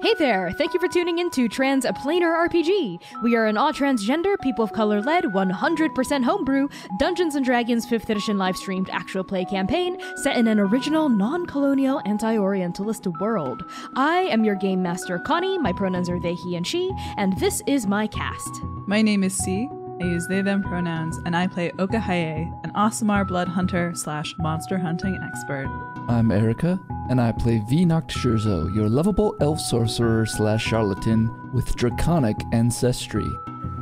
Hey there! Thank you for tuning in to Transplanar RPG. We are an all transgender, people of color led, 100% homebrew, Dungeons and Dragons 5th edition live streamed actual play campaign set in an original, non colonial, anti Orientalist world. I am your game master, Connie. My pronouns are they, he, and she, and this is my cast. My name is C. I use they them pronouns, and I play Oka Haye, an Aasimar blood hunter slash monster hunting expert. I'm Erica, and I play V Noctschurzo, your lovable elf sorcerer slash charlatan with draconic ancestry.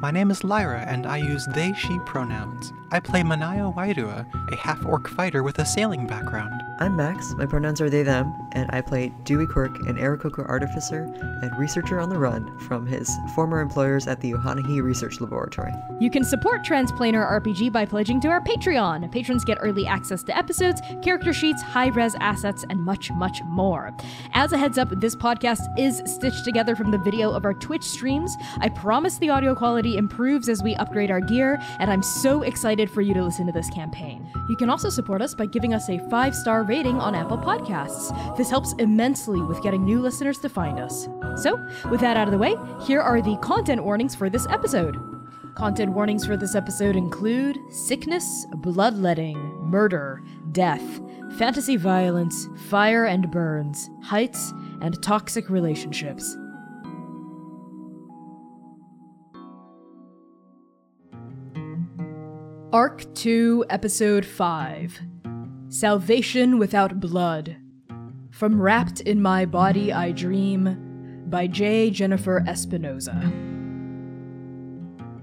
My name is Lyra, and I use they, she pronouns. I play Manaya Wairua, a half orc fighter with a sailing background. I'm Max, my pronouns are they, them, and I play Dewey Quirk, an Aarakocra artificer and researcher on the run from his former employers at the Ohanahi Research Laboratory. You can support Transplanar RPG by pledging to our Patreon. Patrons get early access to episodes, character sheets, high res assets, and much, much more. As a heads up, this podcast is stitched together from the video of our Twitch streams. I promise the audio quality improves as we upgrade our gear, and I'm so excited for you to listen to this campaign. You can also support us by giving us a five star rating on Apple Podcasts. This helps immensely with getting new listeners to find us. So, with that out of the way, here are the content warnings for this episode. Content warnings for this episode include sickness, bloodletting, murder, death, fantasy violence, fire and burns, heights, and toxic relationships. Arc 2, Episode 5 Salvation Without Blood. From Wrapped in My Body I Dream by J. Jennifer Espinoza.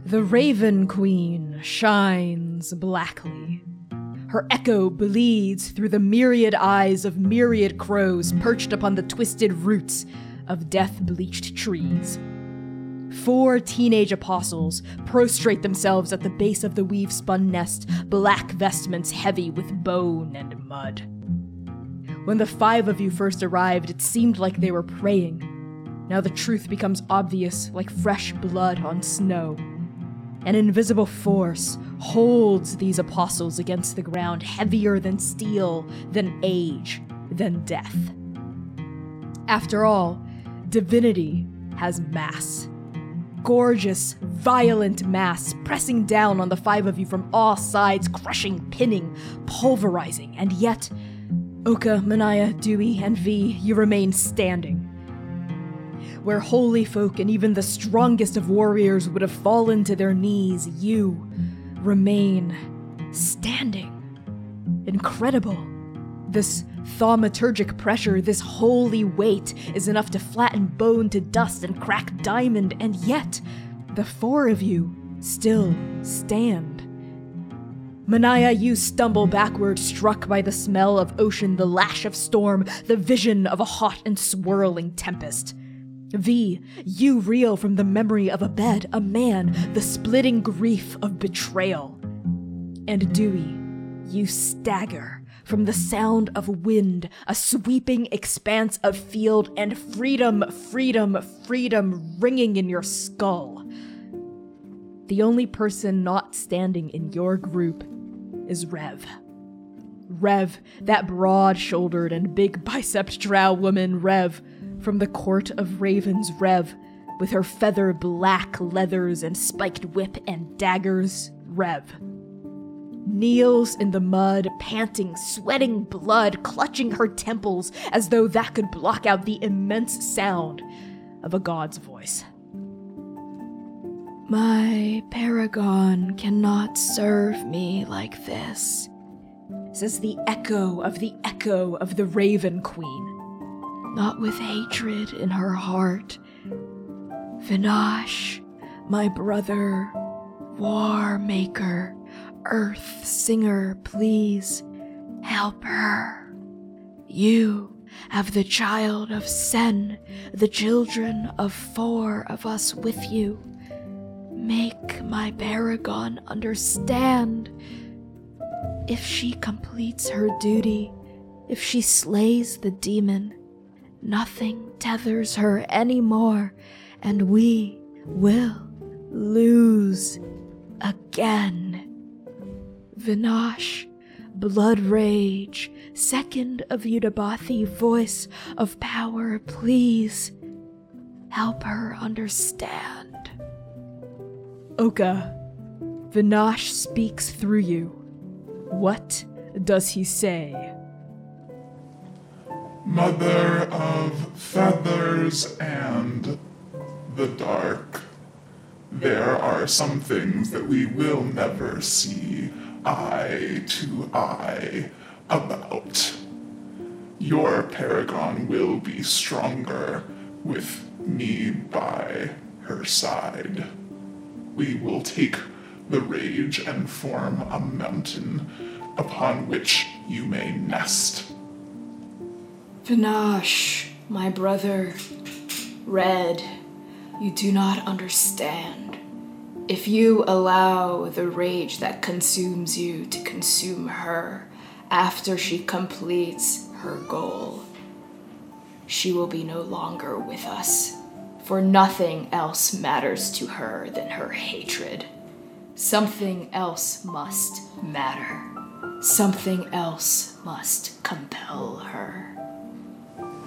The Raven Queen shines blackly. Her echo bleeds through the myriad eyes of myriad crows perched upon the twisted roots of death bleached trees. Four teenage apostles prostrate themselves at the base of the weave spun nest, black vestments heavy with bone and mud. When the five of you first arrived, it seemed like they were praying. Now the truth becomes obvious like fresh blood on snow. An invisible force holds these apostles against the ground, heavier than steel, than age, than death. After all, divinity has mass gorgeous, violent mass pressing down on the five of you from all sides, crushing, pinning, pulverizing, and yet, Oka, Manaya, Dewey, and V, you remain standing. Where holy folk and even the strongest of warriors would have fallen to their knees, you remain standing. Incredible. This thaumaturgic pressure, this holy weight, is enough to flatten bone to dust and crack diamond, and yet, the four of you still stand. Manaya, you stumble backward, struck by the smell of ocean, the lash of storm, the vision of a hot and swirling tempest. V, you reel from the memory of a bed, a man, the splitting grief of betrayal. And Dewey, you stagger from the sound of wind, a sweeping expanse of field, and freedom, freedom, freedom ringing in your skull. The only person not standing in your group is Rev. Rev, that broad shouldered and big bicepped drow woman, Rev, from the court of ravens, Rev, with her feather black leathers and spiked whip and daggers, Rev kneels in the mud, panting, sweating blood, clutching her temples as though that could block out the immense sound of a god's voice. My paragon cannot serve me like this, says the echo of the echo of the Raven Queen. Not with hatred in her heart. Vinash, my brother, war maker, earth singer, please help her. You have the child of Sen, the children of four of us with you. Make my Paragon understand. If she completes her duty, if she slays the demon, nothing tethers her anymore, and we will lose again. Vinash, Blood Rage, second of Udabathi, voice of power, please help her understand. Oka, Vinash speaks through you. What does he say? Mother of feathers and the dark. There are some things that we will never see eye to eye about. Your paragon will be stronger with me by her side. We will take the rage and form a mountain upon which you may nest. Vinash, my brother, Red, you do not understand. If you allow the rage that consumes you to consume her after she completes her goal, she will be no longer with us, for nothing else matters to her than her hatred. Something else must matter. Something else must compel her.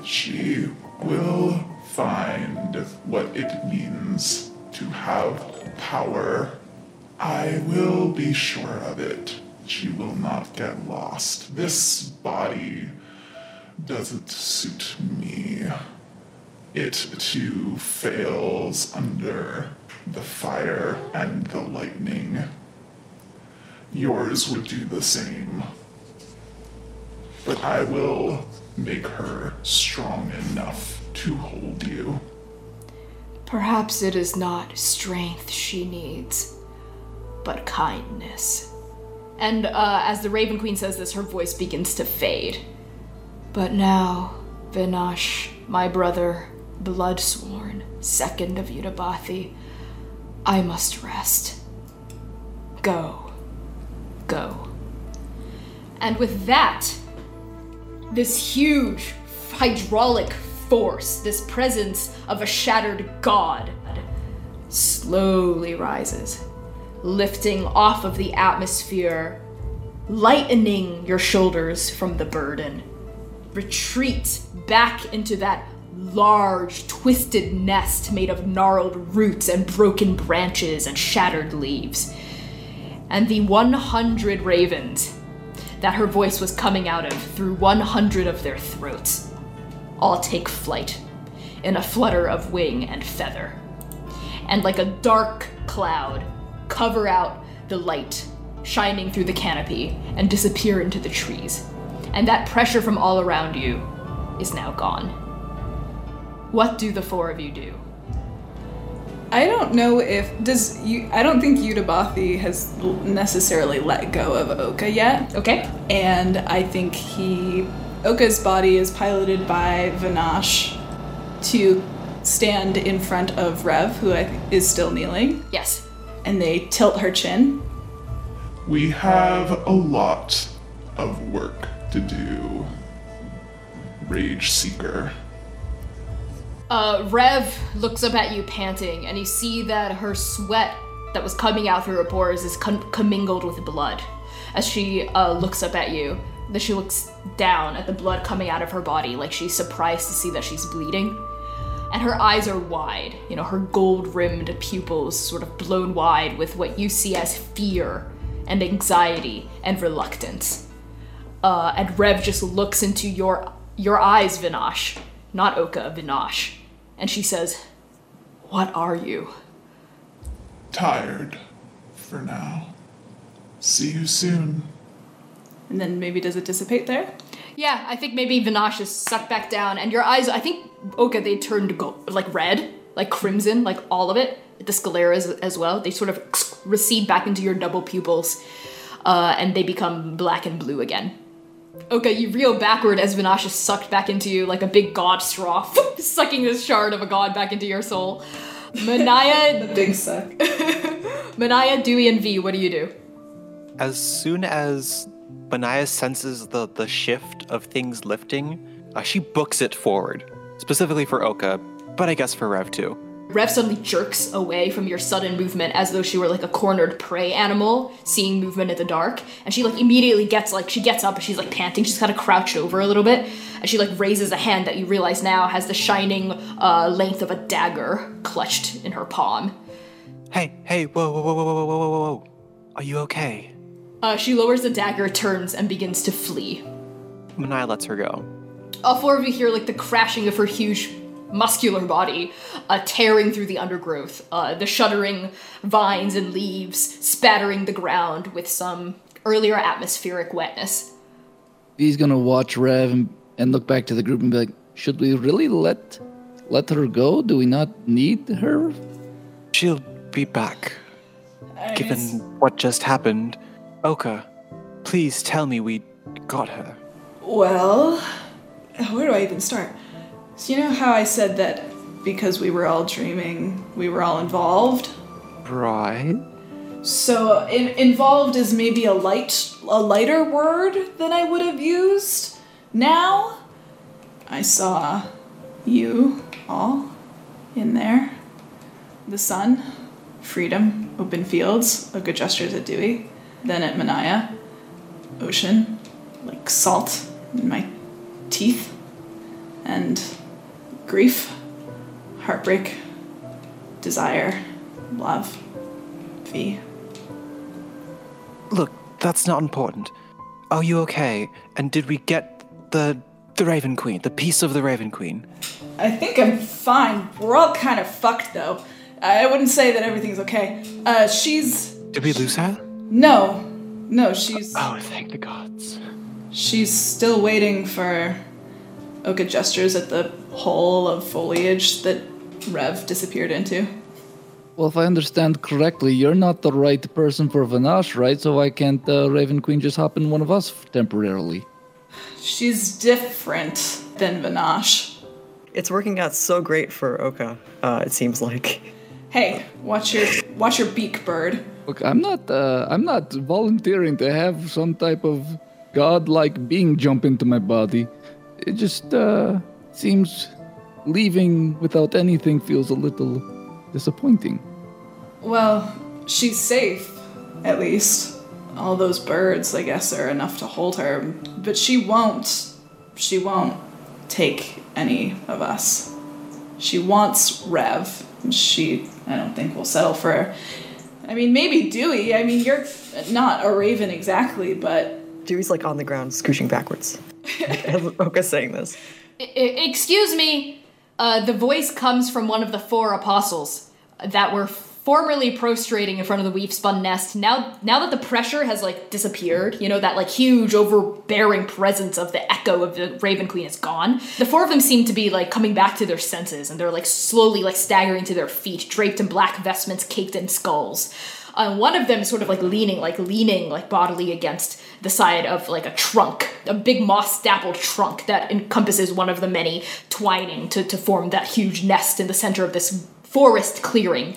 She will find what it means to have power. I will be sure of it. She will not get lost. This body doesn't suit me. It too fails under the fire and the lightning. Yours would do the same. But I will make her strong enough to hold you. Perhaps it is not strength she needs, but kindness. And uh, as the Raven Queen says this, her voice begins to fade. But now, Vinash, my brother, blood sworn, second of Udabathi, I must rest. Go. Go. And with that, this huge hydraulic force, this presence of a shattered god, slowly rises, lifting off of the atmosphere, lightening your shoulders from the burden. Retreat back into that large, twisted nest made of gnarled roots and broken branches and shattered leaves. And the 100 ravens that her voice was coming out of through 100 of their throats all take flight in a flutter of wing and feather. And like a dark cloud, cover out the light shining through the canopy and disappear into the trees. And that pressure from all around you is now gone. What do the four of you do? I don't know if does you. I don't think Udabathi has necessarily let go of Oka yet, Okay? and I think he Oka's body is piloted by Vinash to stand in front of Rev, who I think is still kneeling, Yes. and they tilt her chin. We have a lot of work to do. Rage Seeker. Uh, Rev looks up at you panting, and you see that her sweat that was coming out through her pores is com- commingled with blood. As she uh, looks up at you, then she looks down at the blood coming out of her body, like she's surprised to see that she's bleeding. And her eyes are wide, you know, her gold rimmed pupils sort of blown wide with what you see as fear and anxiety and reluctance. Uh, and Rev just looks into your your eyes, Vinash, not Oka, Vinash, and she says, "What are you?" Tired for now. See you soon. And then maybe does it dissipate there? Yeah, I think maybe Vinash is sucked back down, and your eyes. I think Oka they turned go- like red, like crimson, like all of it. The scleras as well. They sort of recede back into your double pupils, uh, and they become black and blue again. Oka, you reel backward as Vinash is sucked back into you like a big god straw, sucking this shard of a god back into your soul. Manaya, Big suck. Manaya, Dewey, and V, what do you do? As soon as Manaya senses the, the shift of things lifting, uh, she books it forward, specifically for Oka, but I guess for Rev too. Rev suddenly jerks away from your sudden movement as though she were like a cornered prey animal seeing movement in the dark. And she like immediately gets like she gets up and she's like panting. She's kind of crouched over a little bit. And she like raises a hand that you realize now has the shining uh, length of a dagger clutched in her palm. Hey, hey, whoa, whoa, whoa, whoa, whoa, whoa, whoa, whoa. Are you okay? Uh, she lowers the dagger, turns, and begins to flee. Manai lets her go. All four of you hear like the crashing of her huge muscular body uh, tearing through the undergrowth, uh, the shuddering vines and leaves spattering the ground with some earlier atmospheric wetness. He's gonna watch Rev and, and look back to the group and be like, "Should we really let let her go? Do we not need her?" She'll be back. I Given guess- what just happened, Oka, please tell me we got her. Well, where do I even start? So you know how I said that because we were all dreaming, we were all involved. Right. So in, involved is maybe a light, a lighter word than I would have used. Now, I saw you all in there. The sun, freedom, open fields, Oka gestures at Dewey. Then at Manaya, ocean, like salt in my teeth, and grief, heartbreak, desire, love, V. Look, that's not important. Are you okay? And did we get the the Raven Queen, the piece of the Raven Queen? I think I'm fine. We're all kind of fucked though. I wouldn't say that everything's okay. Uh, she's Did we lose her? No, no. She's Oh, thank the gods. she's still waiting for Oka gestures at the hole of foliage that Rev disappeared into. Well, if I understand correctly, you're not the right person for Vinash, right? So why can't uh, Raven Queen just hop in one of us temporarily? She's different than Vinash. It's working out so great for Oka, uh, it seems like. Hey, watch your watch your beak, bird. Look, I'm not. Uh, I'm not volunteering to have some type of godlike being jump into my body. It just uh, seems leaving without anything feels a little disappointing. Well, she's safe, at least. All those birds, I guess, are enough to hold her. But she won't. She won't take any of us. She wants Rev. She, I don't think, we'll settle for. I mean, maybe Dewey. I mean, you're not a raven exactly, but Dewey's like on the ground, scooching backwards. As Oka's saying this. I- I- excuse me. Uh, the voice comes from one of the four apostles that were formerly prostrating in front of the weave spun nest. Now, now that the pressure has like disappeared, you know that like huge overbearing presence of the echo of the Raven Queen is gone. The four of them seem to be like coming back to their senses, and they're like slowly like staggering to their feet, draped in black vestments, caked in skulls. Uh, one of them is sort of like leaning, like leaning, like bodily against the side of like a trunk, a big moss dappled trunk that encompasses one of the many twining to, to form that huge nest in the center of this forest clearing.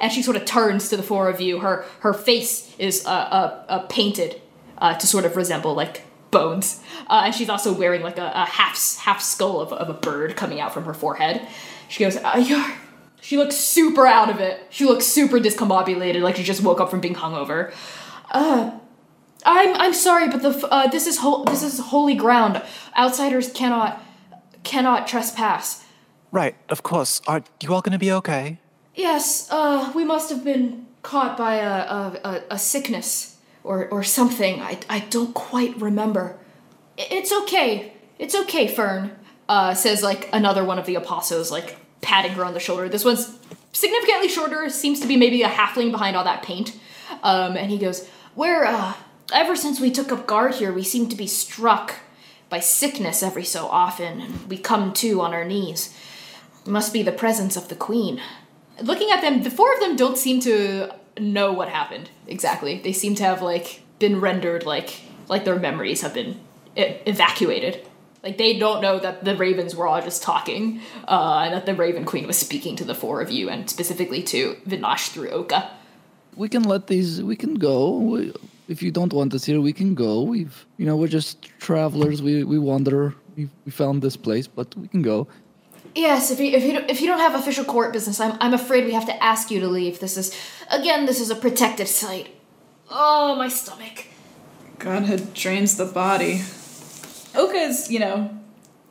And she sort of turns to the four of you. Her her face is uh, uh, uh, painted uh, to sort of resemble like bones, uh, and she's also wearing like a, a half half skull of, of a bird coming out from her forehead. She goes, uh, "You're." She looks super out of it. She looks super discombobulated, like she just woke up from being hungover. Uh, I'm I'm sorry, but the uh, this is ho- this is holy ground. Outsiders cannot cannot trespass. Right, of course. Are you all gonna be okay? Yes, uh, we must have been caught by a a, a, a sickness or or something. I I don't quite remember. It's okay. It's okay, Fern. Uh, says like another one of the apostles, like patting her on the shoulder. This one's significantly shorter. Seems to be maybe a halfling behind all that paint. Um, and he goes, "We're uh, ever since we took up guard here, we seem to be struck by sickness every so often, and we come to on our knees. It must be the presence of the queen." looking at them, the four of them don't seem to know what happened exactly. They seem to have like been rendered like like their memories have been e- evacuated. Like they don't know that the ravens were all just talking, uh, and that the Raven Queen was speaking to the four of you, and specifically to Vinash through Oka. We can let these. We can go. We, if you don't want us here, we can go. We've, you know, we're just travelers. We we wander. We we found this place, but we can go. Yes, if you if you don't- if you don't have official court business, I'm I'm afraid we have to ask you to leave. This is again, this is a protected site. Oh, my stomach. Godhead drains the body. Oka's, you know,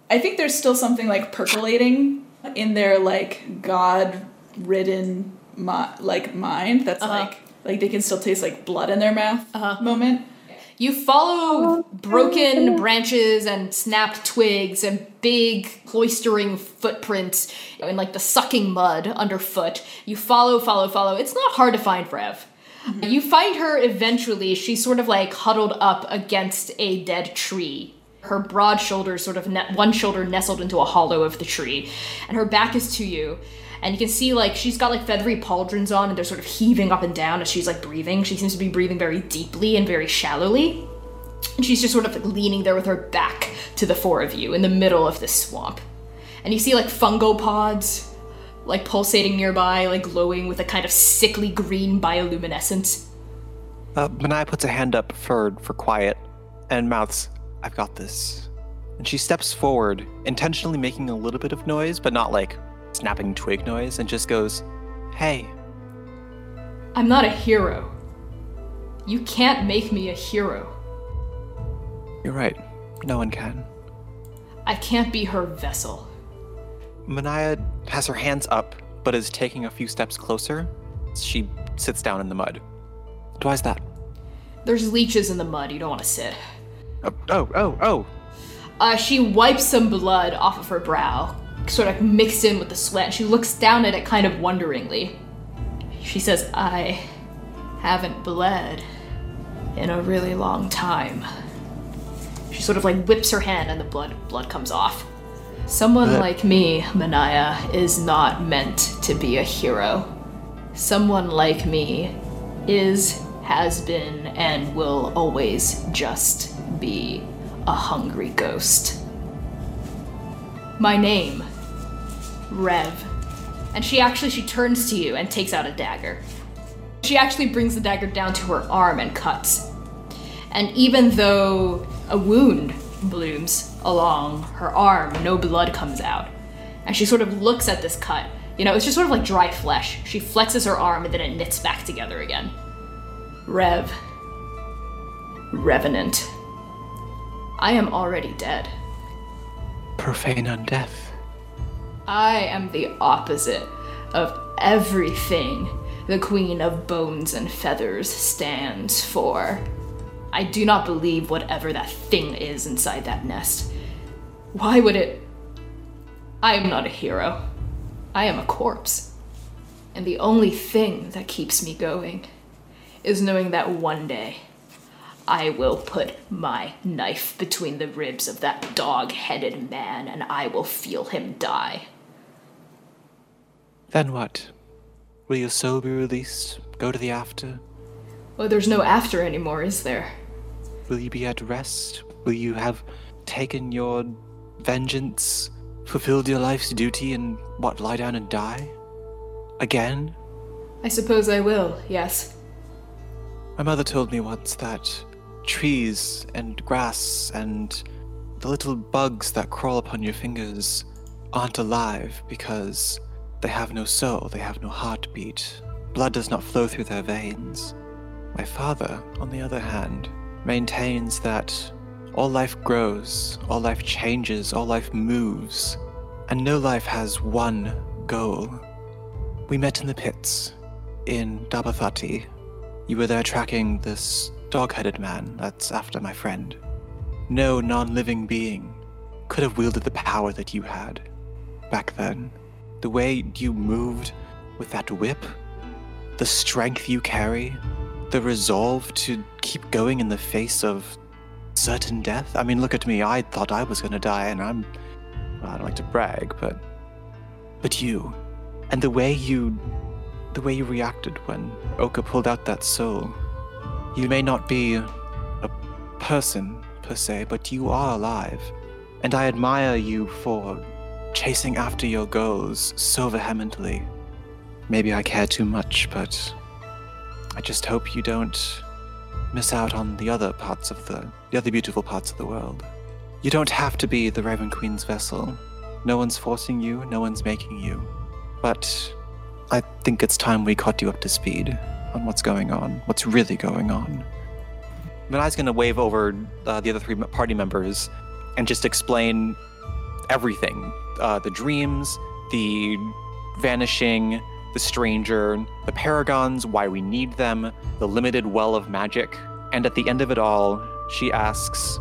I think there's still something like percolating in their like god-ridden mi- like mind. That's Uh-huh. like like they can still taste like blood in their mouth Uh-huh. moment. You follow oh, broken branches and snapped twigs and big cloistering footprints in like the sucking mud underfoot. You follow, follow, follow. It's not hard to find Rev. Mm-hmm. You find her eventually. She's sort of like huddled up against a dead tree. Her broad shoulders, sort of ne- one shoulder nestled into a hollow of the tree, and her back is to you. And you can see like she's got like feathery pauldrons on, and they're sort of heaving up and down as she's like breathing. She seems to be breathing very deeply and very shallowly. And she's just sort of like leaning there with her back to the four of you in the middle of this swamp. And you see like fungo pods like pulsating nearby, like glowing with a kind of sickly green bioluminescence. Uh, Manaya puts a hand up for for quiet, and mouths, "I've got this." And she steps forward, intentionally making a little bit of noise, but not like snapping twig noise, and just goes, "Hey." I'm not a hero. You can't make me a hero. You're right. No one can. I can't be her vessel. Manaya has her hands up, but is taking a few steps closer. She sits down in the mud. Why is that? There's leeches in the mud, you don't want to sit. Oh, oh, oh, oh. Uh, she wipes some blood off of her brow, sort of mixed in with the sweat, she looks down at it kind of wonderingly. She says, I haven't bled in a really long time. She sort of like whips her hand and the blood blood comes off. Someone like me, Manaya, is not meant to be a hero. Someone like me is, has been, and will always just be a hungry ghost. My name, Rev. And she actually she turns to you and takes out a dagger. She actually brings the dagger down to her arm and cuts. And even though a wound blooms along her arm, no blood comes out. And she sort of looks at this cut. You know, it's just sort of like dry flesh. She flexes her arm and then it knits back together again. Rev. Revenant. I am already dead. Profane on death. I am the opposite of everything the Queen of Bones and Feathers stands for. I do not believe whatever that thing is inside that nest. Why would it? I am not a hero. I am a corpse. And the only thing that keeps me going is knowing that one day I will put my knife between the ribs of that dog headed man and I will feel him die. Then what? Will your soul be released? Go to the after? Well, there's no after anymore, is there? Will you be at rest? Will you have taken your vengeance, fulfilled your life's duty, and what, lie down and die? Again? I suppose I will, yes. My mother told me once that trees and grass and the little bugs that crawl upon your fingers aren't alive because they have no soul, they have no heartbeat. Blood does not flow through their veins. My father, on the other hand, maintains that all life grows, all life changes, all life moves, and no life has one goal. We met in the pits in Dabathati you were there tracking this dog headed man that's after my friend. No non living being could have wielded the power that you had back then. The way you moved with that whip, the strength you carry, the resolve to keep going in the face of certain death. I mean, look at me. I thought I was going to die, and I'm. Well, I don't like to brag, but. But you. And the way you the way you reacted when Oka pulled out that soul. You may not be a person per se, but you are alive. And I admire you for chasing after your goals so vehemently. Maybe I care too much, but I just hope you don't miss out on the other parts of the the other beautiful parts of the world. You don't have to be the Raven Queen's vessel. No one's forcing you, no one's making you. But I think it's time we caught you up to speed on what's going on, what's really going on. Manai's gonna wave over uh, the other three party members and just explain everything uh, the dreams, the vanishing, the stranger, the paragons, why we need them, the limited well of magic. And at the end of it all, she asks,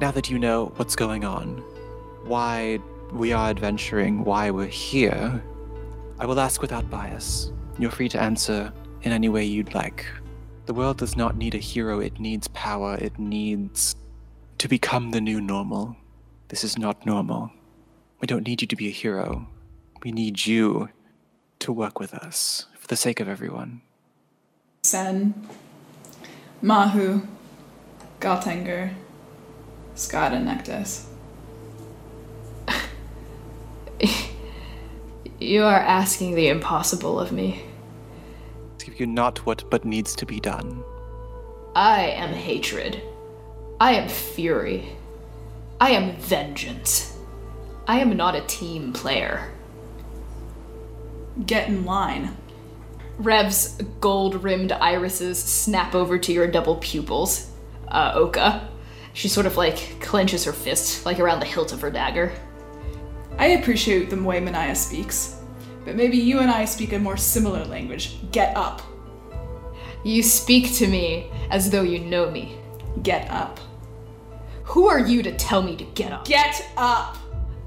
Now that you know what's going on, why we are adventuring, why we're here, I will ask without bias. You're free to answer in any way you'd like. The world does not need a hero, it needs power, it needs to become the new normal. This is not normal. We don't need you to be a hero. We need you to work with us for the sake of everyone. Sen, Mahu, Galtenger, Scott, and Nectus. You are asking the impossible of me. Give you not what but needs to be done. I am hatred. I am fury. I am vengeance. I am not a team player. Get in line. Rev's gold rimmed irises snap over to your double pupils. Uh, Oka. She sort of like clenches her fist, like around the hilt of her dagger. I appreciate the way Manaya speaks, but maybe you and I speak a more similar language. Get up. You speak to me as though you know me. Get up. Who are you to tell me to get up? Get up!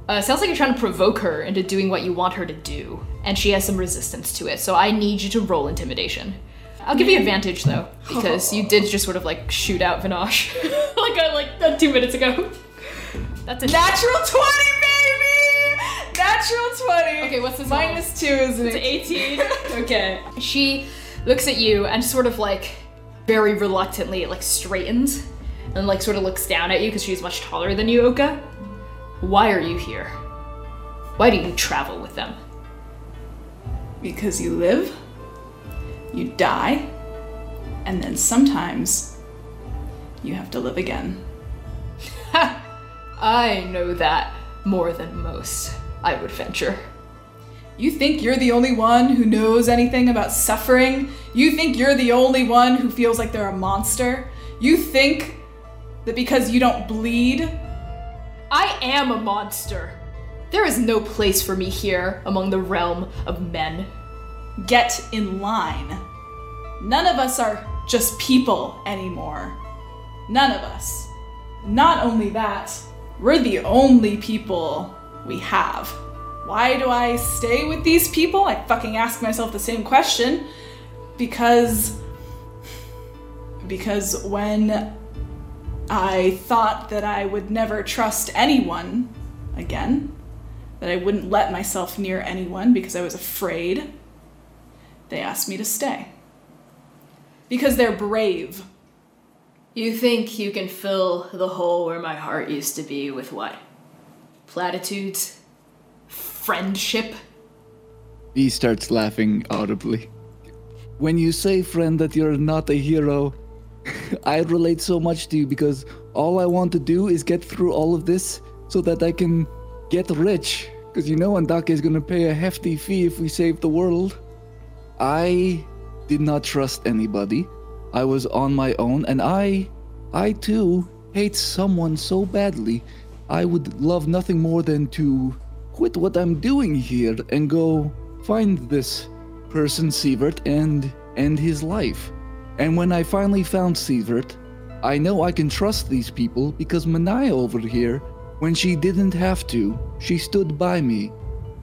Uh, sounds like you're trying to provoke her into doing what you want her to do, and she has some resistance to it. So I need you to roll intimidation. I'll give you advantage though, because you did just sort of like shoot out Vinash like uh, like uh, two minutes ago. That's a Natural 20, baby! Natural 20! Okay, what's this Minus 2 is an It's 18. okay. She looks at you and sort of like very reluctantly like straightens and like sort of looks down at you because she's much taller than you, Oka. Why are you here? Why do you travel with them? Because you live, you die, and then sometimes you have to live again. I know that more than most, I would venture. You think you're the only one who knows anything about suffering? You think you're the only one who feels like they're a monster? You think that because you don't bleed, I am a monster. There is no place for me here among the realm of men. get in line. None of us are just people anymore. None of us. Not only that, we're the only people we have. Why do I stay with these people? I fucking ask myself the same question. Because. Because when I thought that I would never trust anyone again, that I wouldn't let myself near anyone because I was afraid, they asked me to stay. Because they're brave. You think you can fill the hole where my heart used to be with what? Platitudes? Friendship? He starts laughing audibly. When you say, friend, that you're not a hero, I relate so much to you because all I want to do is get through all of this so that I can get rich. Because you know Andake is gonna pay a hefty fee if we save the world. I did not trust anybody. I was on my own, and I, I too, hate someone so badly. I would love nothing more than to quit what I'm doing here and go find this person, Sievert, and end his life. And when I finally found Sievert, I know I can trust these people because Manaya over here, when she didn't have to, she stood by me.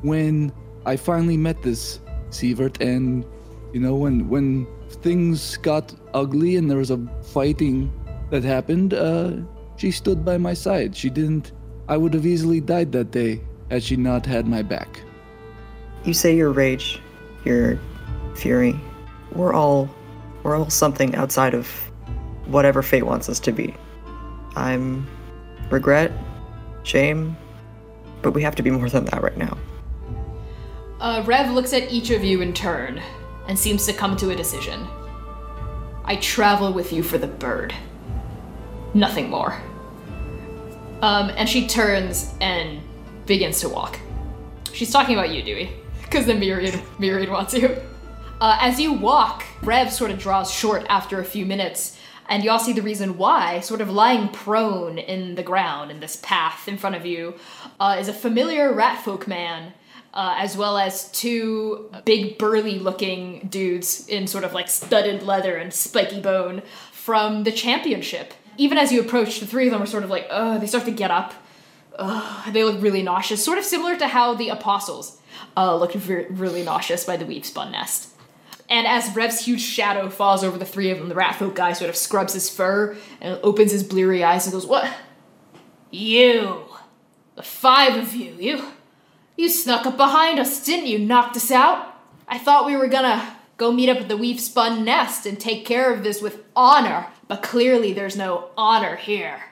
When I finally met this Sievert, and you know, when when things got ugly and there was a fighting that happened, uh, she stood by my side. She didn't. I would have easily died that day had she not had my back. You say your rage, your fury. We're all we're all something outside of whatever fate wants us to be. I'm regret, shame, but we have to be more than that right now. Uh, Rev looks at each of you in turn and seems to come to a decision. I travel with you for the bird. Nothing more. Um, and she turns and begins to walk. She's talking about you, Dewey, because the myriad myriad wants you. Uh, as you walk, Rev sort of draws short after a few minutes, and you all see the reason why. Sort of lying prone in the ground in this path in front of you uh, is a familiar ratfolk man, uh, as well as two big burly looking dudes in sort of like studded leather and spiky bone from the championship. Even as you approach, the three of them are sort of like, uh, they start to get up. They look really nauseous, sort of similar to how the apostles uh, looked re- really nauseous by the weave spun nest. And as Rev's huge shadow falls over the three of them, the ratfolk guy sort of scrubs his fur and opens his bleary eyes and goes, What? You! The five of you, you. You snuck up behind us, didn't you? Knocked us out? I thought we were gonna go meet up at the weave spun nest and take care of this with honor, but clearly there's no honor here.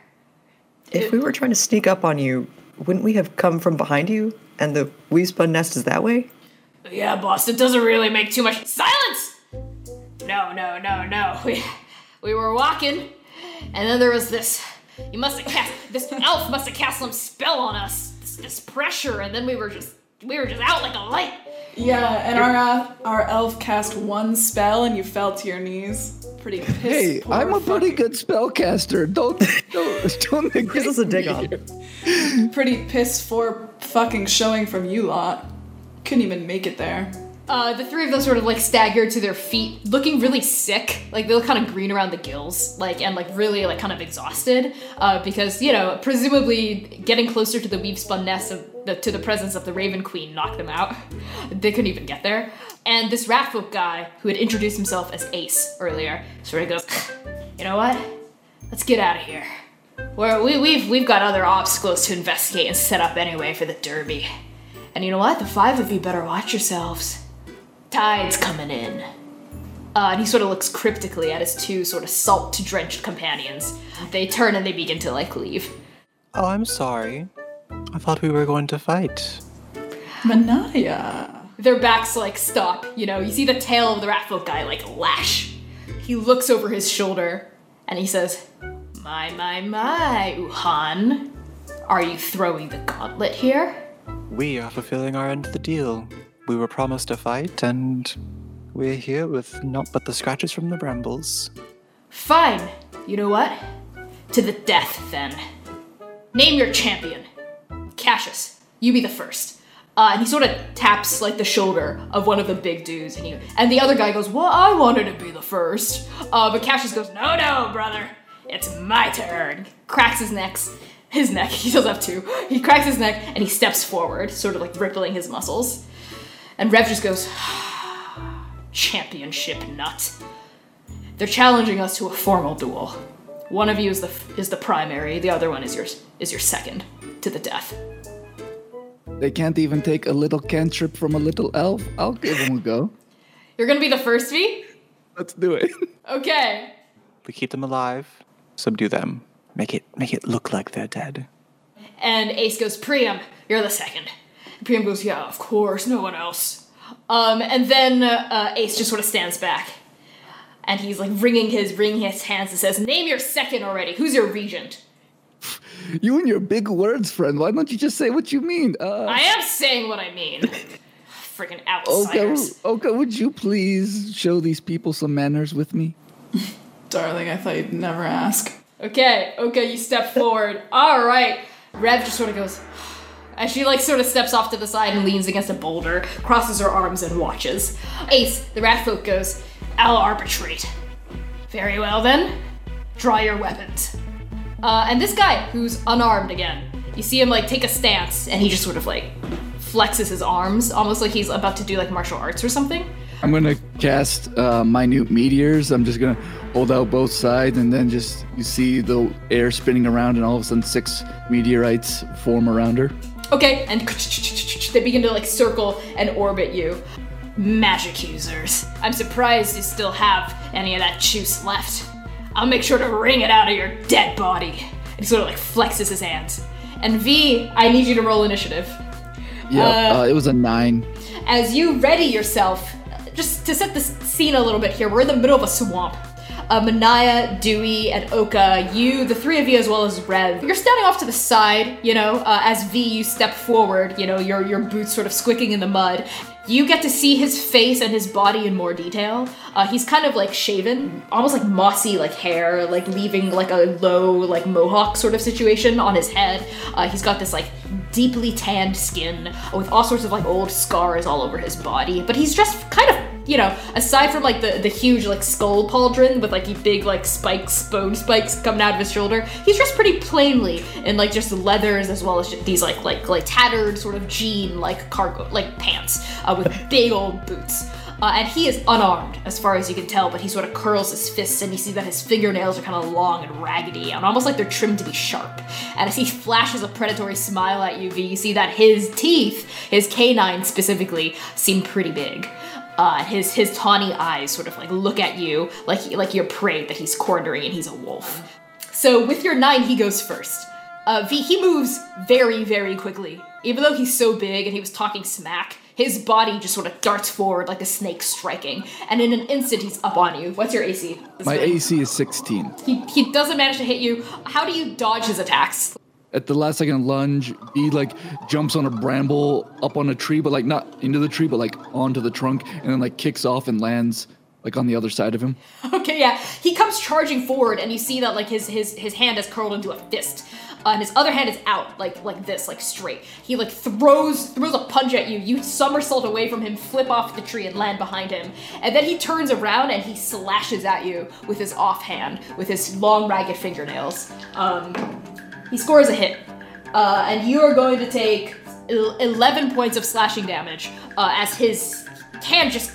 If we were trying to sneak up on you, wouldn't we have come from behind you? And the weave spun nest is that way? Yeah, boss, it doesn't really make too much silence. No, no, no, no. We we were walking, and then there was this. You must have cast this elf must have cast some spell on us. This, this pressure, and then we were just we were just out like a light. Yeah, and our uh, our elf cast one spell and you fell to your knees. Pretty piss. Hey, I'm a pretty good spellcaster. Don't don't don't make Gives us a dig on. Pretty piss for fucking showing from you lot. Couldn't even make it there. Uh, the three of them sort of like staggered to their feet, looking really sick. Like they look kind of green around the gills, like and like really like kind of exhausted. Uh, because you know, presumably getting closer to the weave spun nest of the, to the presence of the Raven Queen knocked them out. They couldn't even get there. And this Ratfolk guy, who had introduced himself as Ace earlier, sort of goes, "You know what? Let's get out of here. We're, we, we've we've got other obstacles to investigate and set up anyway for the Derby. And you know what? The five of you better watch yourselves." tide's coming in. Uh, and he sort of looks cryptically at his two sort of salt drenched companions. They turn and they begin to like leave. Oh, I'm sorry. I thought we were going to fight. Manaya. Their backs like stop, you know, you see the tail of the Ratfolk guy like lash. He looks over his shoulder and he says, My, my, my, Uhan. Are you throwing the gauntlet here? We are fulfilling our end of the deal. We were promised a fight, and we're here with naught but the scratches from the brambles. Fine. You know what? To the death, then. Name your champion. Cassius, you be the first. Uh, and he sort of taps like the shoulder of one of the big dudes, and he and the other guy goes, "Well, I wanted to be the first. Uh, but Cassius goes, "No, no, brother, it's my turn." Cracks his neck, his neck. He does have two. He cracks his neck and he steps forward, sort of like rippling his muscles. And Rev just goes, "Championship nut." They're challenging us to a formal duel. One of you is the is the primary, the other one is your is your second to the death. They can't even take a little cantrip from a little elf. I'll give them a go. You're gonna be the first V? Let's do it. Okay. We keep them alive, subdue them, make it make it look like they're dead. And Ace goes, Priam, you're the second. And Priam goes, Yeah, of course, no one else. Um, and then uh, Ace just sort of stands back, and he's like wringing his wringing his hands and says, "Name your second already. Who's your regent?" You and your big words, friend. Why don't you just say what you mean? Uh, I am saying what I mean. Freaking Oka, outsiders. Oka, would you please show these people some manners with me? Darling, I thought you'd never ask. Okay, okay, you step forward. All right. Rev just sort of goes, as she like sort of steps off to the side and leans against a boulder, crosses her arms and watches. Ace, the rat folk goes, I'll arbitrate. Very well then. Draw your weapons. Uh, and this guy, who's unarmed again, you see him like take a stance and he just sort of like flexes his arms, almost like he's about to do like martial arts or something. I'm gonna cast uh, minute meteors. I'm just gonna hold out both sides, and then just you see the air spinning around, and all of a sudden six meteorites form around her. Okay, and they begin to like circle and orbit you. Magic users. I'm surprised you still have any of that juice left. I'll make sure to wring it out of your dead body. And he sort of like flexes his hands. And V, I need you to roll initiative. Yeah, Uh, uh, it was a nine. As you ready yourself, just to set the scene a little bit here, we're in the middle of a swamp. Uh, Manaya, Dewey, and Oka, you, the three of you, as well as Rev, you're standing off to the side, you know, uh, as V, you step forward, you know, your, your boots sort of squicking in the mud. You get to see his face and his body in more detail. Uh, he's kind of like shaven, almost like mossy, like hair, like leaving like a low, like mohawk sort of situation on his head. Uh, he's got this like deeply tanned skin with all sorts of like old scars all over his body. But he's just kind of you know, aside from like the, the huge like skull pauldron with like the big like spikes, bone spikes coming out of his shoulder, he's dressed pretty plainly in like just leathers as well as these like like like tattered sort of jean like cargo like pants uh, with big old boots. Uh, and he is unarmed, as far as you can tell, but he sort of curls his fists, and you see that his fingernails are kind of long and raggedy, and almost like they're trimmed to be sharp. And as he flashes a predatory smile at you, V, you see that his teeth, his canines specifically, seem pretty big. Uh, his his tawny eyes sort of like look at you like he, like you're prey that he's cornering and he's a wolf. So with your nine, he goes first. Uh, v, he moves very very quickly. Even though he's so big and he was talking smack, his body just sort of darts forward like a snake striking, and in an instant he's up on you. What's your AC? My AC is 16. He he doesn't manage to hit you. How do you dodge his attacks? At the last second lunge, he like jumps on a bramble up on a tree, but like not into the tree, but like onto the trunk, and then like kicks off and lands like on the other side of him. Okay, yeah. He comes charging forward, and you see that like his his his hand is curled into a fist, uh, and his other hand is out, like like this, like straight. He like throws throws a punch at you. You somersault away from him, flip off the tree, and land behind him. And then he turns around and he slashes at you with his offhand, with his long, ragged fingernails. Um, he scores a hit, uh, and you are going to take 11 points of slashing damage uh, as his hand just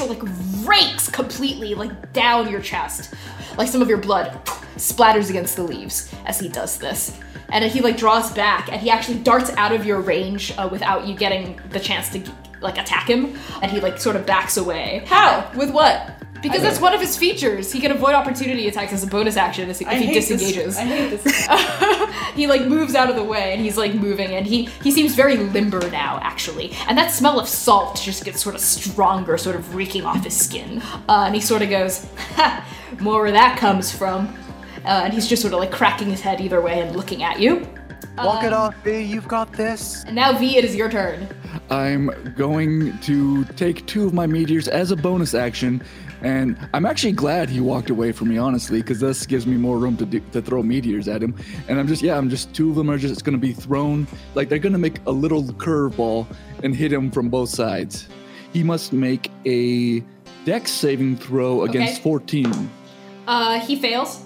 like rakes completely like down your chest. Like some of your blood splatters against the leaves as he does this. And he like draws back and he actually darts out of your range uh, without you getting the chance to like attack him. And he like sort of backs away. How? With what because that's one of his features. He can avoid opportunity attacks as a bonus action if I he hate this- disengages I hate this. he like moves out of the way and he's like moving and he he seems very limber now actually and that smell of salt just gets sort of stronger sort of reeking off his skin uh, and he sort of goes ha more where that comes from uh, and he's just sort of like cracking his head either way and looking at you Walk it off, V. You've got this. and now v it is your turn I'm going to take two of my meteors as a bonus action, and I'm actually glad he walked away from me, honestly, because this gives me more room to do, to throw meteors at him. And I'm just, yeah, I'm just two of them are just going to be thrown like they're going to make a little curveball and hit him from both sides. He must make a dex saving throw against Okay. 14. uh he fails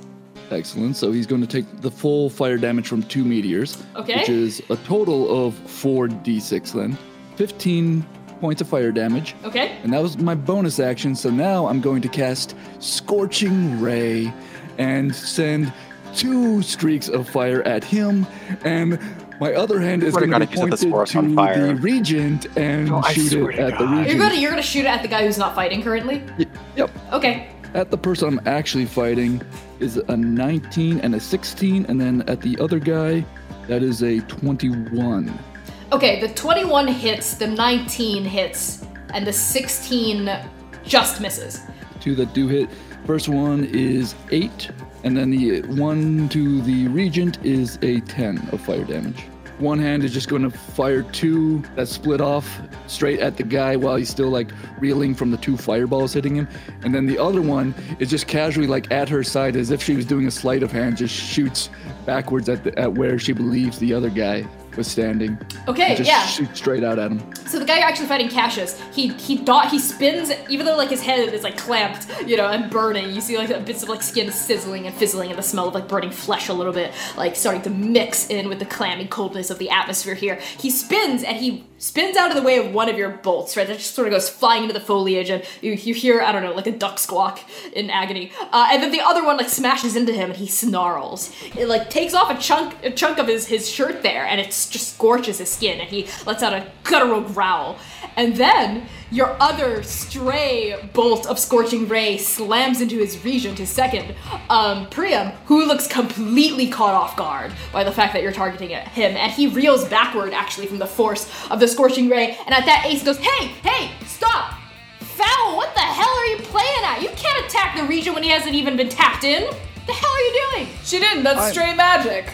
Excellent. So he's going to take the full fire damage from two meteors, Okay. which is a total of 4d6 then. 15 points of fire damage. okay And that was my bonus action. So now I'm going to cast Scorching Ray and send two streaks of fire at him. And my other hand is going to God, be if you set pointed forest to on fire. the Regent and Oh, shoot it to at the God. you're Regent. gonna you're gonna shoot it at the guy who's not fighting currently Y- Yep. okay At the person I'm actually fighting is a 19 and a 16. And then at the other guy, that is a 21. Okay, the 21 hits, the 19 hits, and the 16 just misses. Two that do hit. First one is 8. And then the one to the Regent is a 10 of fire damage. One hand is just going to fire two that split off straight at the guy while he's still like reeling from the two fireballs hitting him. And then the other one is just casually like at her side as if she was doing a sleight of hand, just shoots backwards at, the, at where she believes the other guy was standing. Okay, just yeah. shoots straight out at him. So the guy you're actually fighting, Cassius, he he dot he spins, even though like his head is like clamped, you know, and burning. You see like bits of like skin sizzling and fizzling, and the smell of like burning flesh a little bit, like starting to mix in with the clammy coldness of the atmosphere here. He spins and he spins out of the way of one of your bolts, right? That just sort of goes flying into the foliage, and you, you hear I don't know, like a duck squawk in agony. Uh, and then the other one like smashes into him, and he snarls. It like takes off a chunk a chunk of his his shirt there, and it just scorches his skin, and he lets out a guttural growl. And then your other stray bolt of scorching ray slams into his regent, his second, um, Priam, who looks completely caught off guard by the fact that you're targeting at him, and he reels backward actually from the force of the scorching ray. And at that, Ace goes, "Hey, hey, stop!" foul! What the hell are you playing at? You can't attack the regent when he hasn't even been tapped in. The hell are you doing? She didn't. That's I'm- straight magic.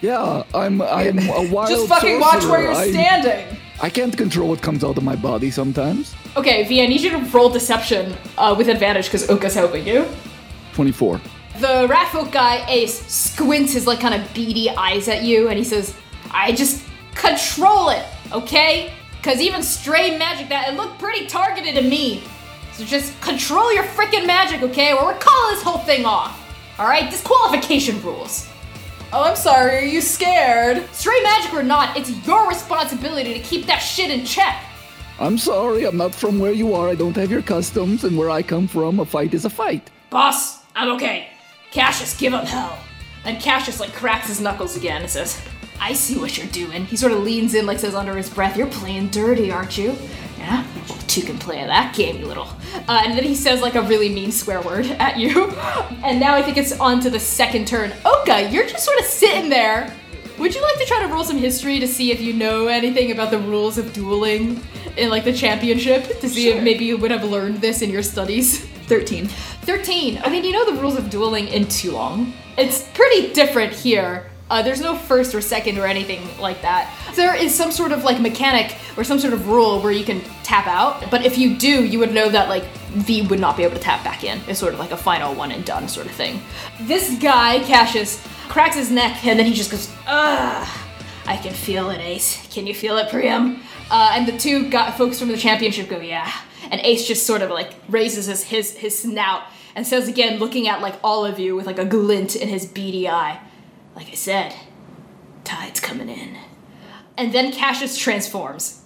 Yeah, I'm I'm a wild Just fucking watch where you're I- standing. I can't control what comes out of my body sometimes. Okay, V, I need you to roll deception uh, with advantage because Oka's helping you. 24. The Ratfolk guy, Ace, squints his like kind of beady eyes at you and he says, I just control it, okay? Because even stray magic, that it looked pretty targeted to me. So just control your freaking magic, okay? Or we're calling this whole thing off. Alright? Disqualification rules. Oh, I'm sorry. Are you scared? Stray magic or not, it's your responsibility to keep that shit in check. I'm sorry, I'm not from where you are. I don't have your customs, and where I come from, a fight is a fight. Boss, I'm okay. Cassius, give him hell. And Cassius like cracks his knuckles again and says, I see what you're doing. He sort of leans in, like says under his breath, You're playing dirty, aren't you? Yeah, two can play that game, you little. Uh, and then he says like a really mean swear word at you. And now I think it's on to the second turn. Oka, you're just sort of sitting there. Would you like to try to roll some history to see if you know anything about the rules of dueling in like the championship? To see if maybe you would have learned this in your studies? 13. 13. I mean, you know the rules of dueling in Toulon. It's pretty different here. Uh, there's no first or second or anything like that. There is some sort of like mechanic or some sort of rule where you can tap out, but if you do, you would know that like V would not be able to tap back in. It's sort of like a final one and done sort of thing. This guy, Cassius, cracks his neck and then he just goes, Ugh, I can feel it, Ace. Can you feel it, Priam? Uh, and the two got folks from the championship go, yeah. And Ace just sort of like raises his, his his snout and says again, looking at like all of you with like a glint in his beady eye, like I said, tide's coming in. And then Cassius transforms.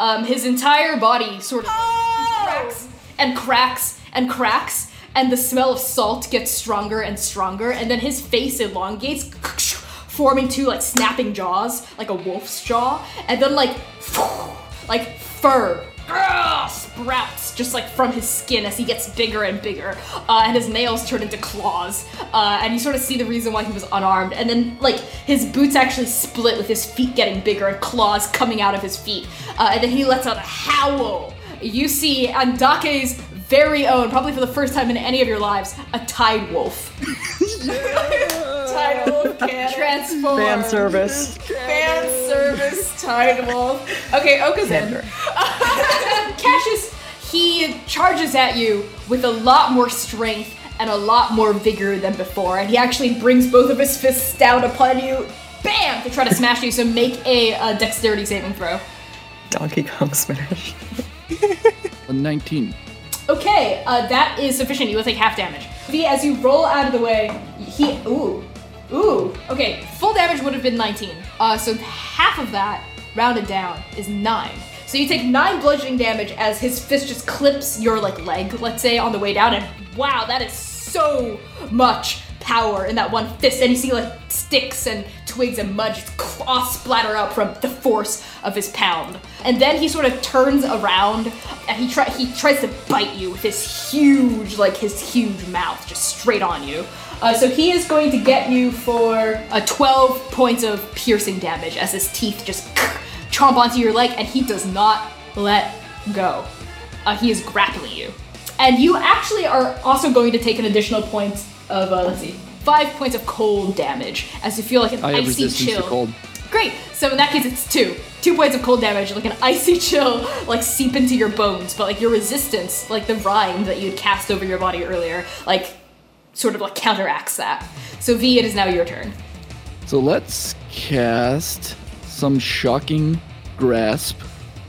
Um, his entire body sort of cracks and cracks and cracks, and the smell of salt gets stronger and stronger, and then his face elongates, forming two like snapping jaws, like a wolf's jaw, and then like like fur sprouts just like from his skin as he gets bigger and bigger, uh, and his nails turn into claws, uh, and you sort of see the reason why he was unarmed, and then like his boots actually split with his feet getting bigger and claws coming out of his feet, uh, and then he lets out a howl. You see Andake's very own, probably for the first time in any of your lives, a tide wolf. Tide Wolf canon. Transform. Fan service. Fan service Tide Wolf. Okay, Oka's in. Cassius, he charges at you with a lot more strength and a lot more vigor than before, and he actually brings both of his fists down upon you, bam, to try to smash you. So make a, uh dexterity saving throw. Donkey Kong Smash. A 19. Okay, uh, that is sufficient. You will take half damage. V, as you roll out of the way, he ooh, ooh. Okay, full damage would have been 19. Uh, so half of that, rounded down, is nine. So you take nine bludgeoning damage as his fist just clips your like leg, let's say, on the way down, and wow, that is so much power in that one fist. And you see like sticks and twigs and mud just claws splatter out from the force of his pound. And then he sort of turns around and he try he tries to bite you with his huge like his huge mouth just straight on you. Uh, so he is going to get you for uh, 12 points of piercing damage as his teeth just chomp onto your leg and he does not let go. Uh, he is grappling you. And you actually are also going to take an additional point of, uh, let's see, five points of cold damage as you feel like an I icy chill. Great. So in that case, it's two. Two points of cold damage, like an icy chill, like seep into your bones. But like your resistance, like the rhyme that you had cast over your body earlier, like sort of like counteracts that. So V, it is now your turn. So let's cast some shocking grasp.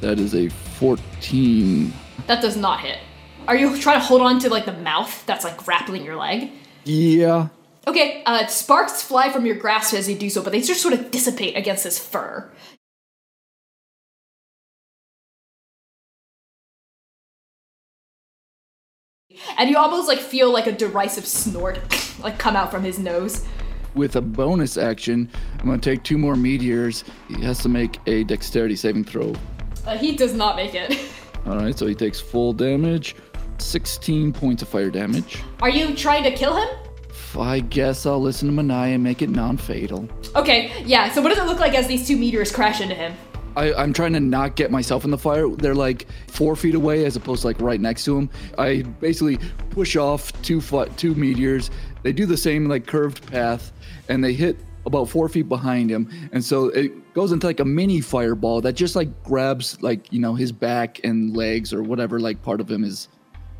That is a 14. That does not hit. Are you trying to hold on to like the mouth that's like grappling your leg? Yeah. Okay, uh, sparks fly from your grasp as you do so, but they just sort of dissipate against his fur. And you almost like feel like a derisive snort like come out from his nose. With a bonus action, I'm going to take two more meteors. He has to make a dexterity saving throw. Uh, he does not make it. All right, so he takes full damage, 16 points of fire damage. Are you trying to kill him? I guess I'll listen to Manaya and make it non fatal. Okay, yeah, so what does it look like as these two meteors crash into him? I, I'm trying to not get myself in the fire. They're like four feet away as opposed to like right next to him. I basically push off two foot two meteors. They do the same like curved path, and they hit about four feet behind him. And so it goes into like a mini fireball that just like grabs like you know his back and legs or whatever like part of him is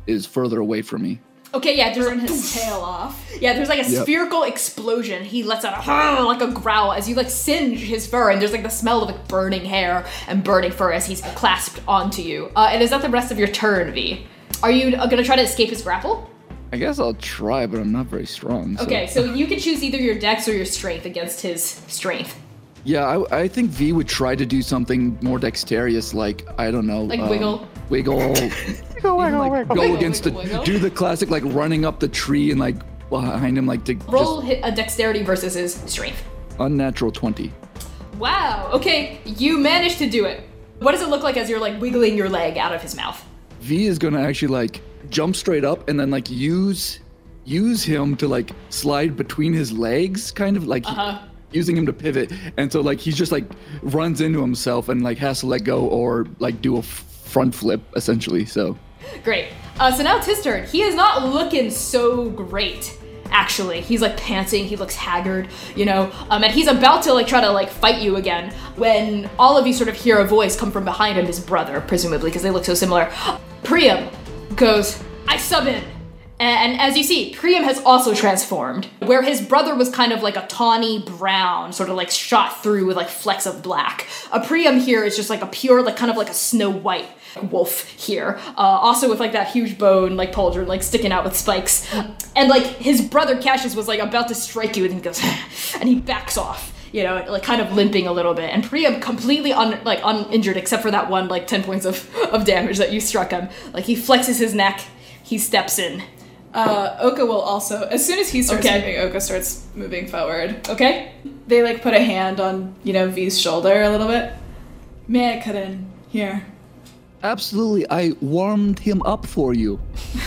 is further away from me. Okay, yeah, there's Burn his tail off. Yeah, there's like a Yep. spherical explosion. He lets out a like a growl as you like singe his fur, and there's like the smell of like burning hair and burning fur as he's clasped onto you. Uh, and is that the rest of your turn, V? Are you uh, gonna try to escape his grapple? I guess I'll try, but I'm not very strong. so- Okay, so you can choose either your dex or your strength against his strength. Yeah, I, I think V would try to do something more dexterous, like I don't know, Like um, wiggle? wiggle, Go, like wiggle, go against wiggle, the, wiggle. do the classic like running up the tree and like behind him, like to Roll just hit a dexterity versus his strength. unnatural twenty. Wow. Okay, you managed to do it. What does it look like as you're like wiggling your leg out of his mouth? V is gonna actually like jump straight up and then like use use him to like slide between his legs, kind of like Uh-huh. using him to pivot. And so like he's just like runs into himself and like has to let go or like do a f- front flip essentially. So Great. Uh, so now it's his turn. He is not looking so great. Actually, he's like panting. He looks haggard, you know. Um, and he's about to like try to like fight you again when all of you sort of hear a voice come from behind him. His brother, presumably, because they look so similar. Priam goes, "I sub in." And as you see, Priam has also transformed. Where his brother was kind of like a tawny brown, sort of like shot through with like flecks of black. A Priam here is just like a pure, like kind of like a snow white wolf here. Uh, also with like that huge bone, like pauldron, like sticking out with spikes. And like his brother Cassius was like about to strike you, and he goes, and he backs off. You know, like kind of limping a little bit, and Priam completely un like uninjured except for that one like ten points of of damage that you struck him. Like he flexes his neck, he steps in, Uh, Oka will also, as soon as he starts Okay. moving, Oka starts moving forward. Okay? They like put a hand on, you know, V's shoulder a little bit. May I cut in here? Absolutely, I warmed him up for you.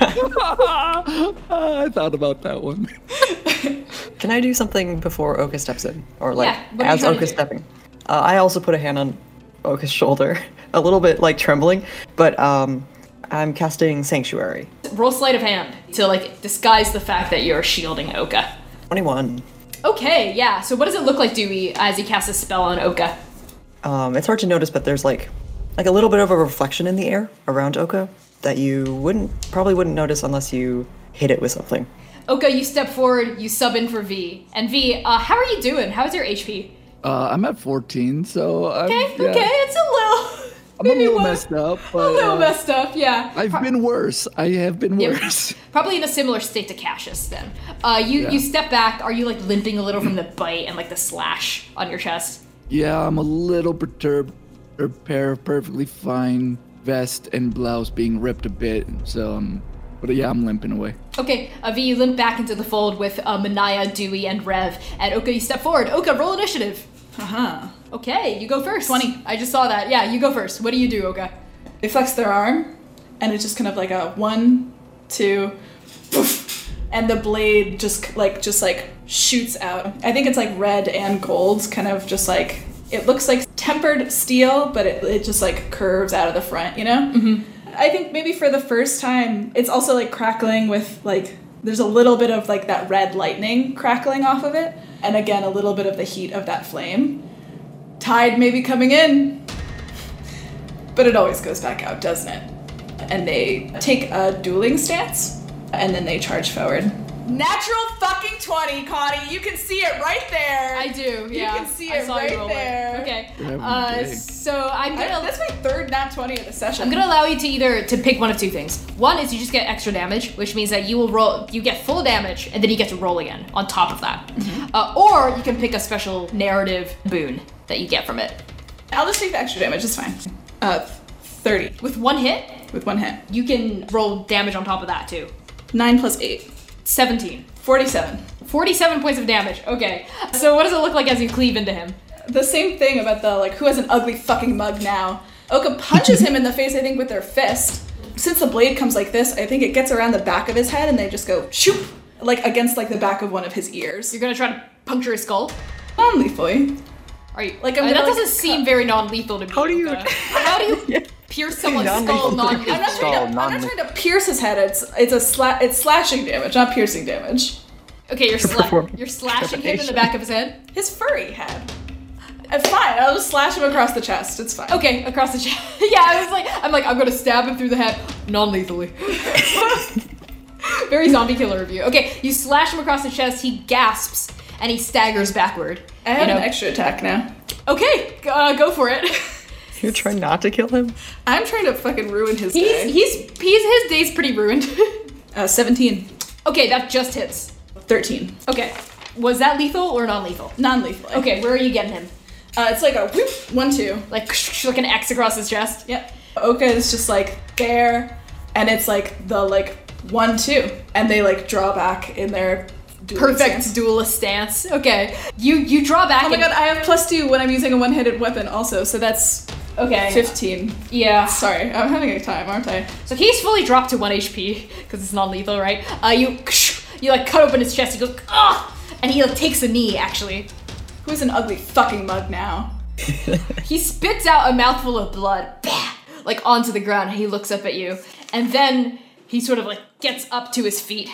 I thought about that one. Can I do something before Oka steps in? Or like Yeah, what are you as trying to Oka's do? stepping? Uh, I also put a hand on Oka's shoulder, a little bit like trembling, but um, I'm casting Sanctuary. Roll sleight of hand to like disguise the fact that you're shielding Oka. 21. Okay, yeah. So what does it look like, Dewey, as he casts a spell on Oka? Um, it's hard to notice, but there's like like a little bit of a reflection in the air around Oka that you wouldn't probably wouldn't notice unless you hit it with something. Oka, you step forward, you sub in for V. And V, uh, how are you doing? How's your HP? Uh, I'm at 14, so I'm, Okay, yeah, okay, it's a little. I'm a little one- messed up, A little uh, messed up, yeah. I've been worse. I have been Yep. worse. Probably in a similar state to Cassius then. Uh, you Yeah. you step back. Are you like limping a little from the bite and like the slash on your chest? Yeah, I'm a little perturbed. A pair of perfectly fine vest and blouse being ripped a bit, so um, but yeah, I'm limping away. Okay, uh, V, you limp back into the fold with uh, Manaya, Dewey, and Rev. And Oka, you step forward. Oka, roll initiative. Uh huh. Okay, you go first. 20. I just saw that. Yeah, you go first. What do you do, Oka? They flex their arm, and it's just kind of like a one, two, poof, and the blade just like just like shoots out. I think it's like red and gold, kind of just like it looks like tempered steel, but it, it just like curves out of the front, you know. Mm-hmm. I think maybe for the first time, it's also like crackling with like there's a little bit of like that red lightning crackling off of it, and again a little bit of the heat of that flame. Tide may be coming in, but it always goes back out, doesn't it? And they take a dueling stance, and then they charge forward. Natural fucking 20, Connie. You can see it right there. I do. You Yeah, can see I it saw you right roll it. there. Okay. You're having a Uh, so I'm gonna. that's my third nat 20 of the session. I'm gonna allow you to either to pick one of two things. One is you just get extra damage, which means that you will roll, you get full damage, and then you get to roll again on top of that. Uh, or you can pick a special narrative boon that you get from it. I'll just take the extra damage. It's fine. Uh, 30 With one hit, with one hit. you can roll damage on top of that too. 9 plus 8. 17. 47. 47 points of damage. Okay. So what does it look like as you cleave into him? The same thing about the, like, who has an ugly fucking mug now? Oka punches him in the face, I think, with their fist. Since the blade comes like this, I think it gets around the back of his head and they just go shoop, like against like the back of one of his ears. You're gonna try to puncture his skull. Non-lethally. Are you Like, I'm Uh, gonna, that doesn't seem very non-lethal to me. How do you- Luca. How do you pierce someone's skull non-lethal. non-lethal? I'm not, Skull, trying to, I'm not trying to pierce his head. It's it's a sla- it's slashing damage, not piercing damage. Okay, you're sla- you're slashing him in the back of his head. His furry head. Uh, fine, I'll just slash him across the chest. It's fine. Okay, across the chest. yeah, I was like, I'm like, I'm gonna stab him through the head, non-lethally. Very zombie killer of you. Okay, you slash him across the chest. He gasps and he staggers backward. I have you know. an extra attack now. Okay, uh, go for it. You're trying not to kill him? I'm trying to fucking ruin his he's day. he's he's his day's pretty ruined. Uh, 17. okay, that just hits. 13. Okay, was that lethal or non-lethal? Non-lethal. Okay, where are you getting him? Uh, it's like a whoop, one, two. Like like an X across his chest. Yep. Oka is just like there, and it's like the like one, two, and they like draw back in their dueling Perfect stance. duelist stance. Okay, you you draw back. Oh my and- god, I have plus two when I'm using a one-handed weapon also, so that's Okay. 15. Yeah. Sorry, I'm having a time, aren't I? So he's fully dropped to one HP because it's non-lethal, right? Uh, you you like cut open his chest. He goes ah, and he like takes a knee. Actually, Who's an ugly fucking mug now? he spits out a mouthful of blood, bah, like onto the ground. And he looks up at you, and then he sort of like gets up to his feet,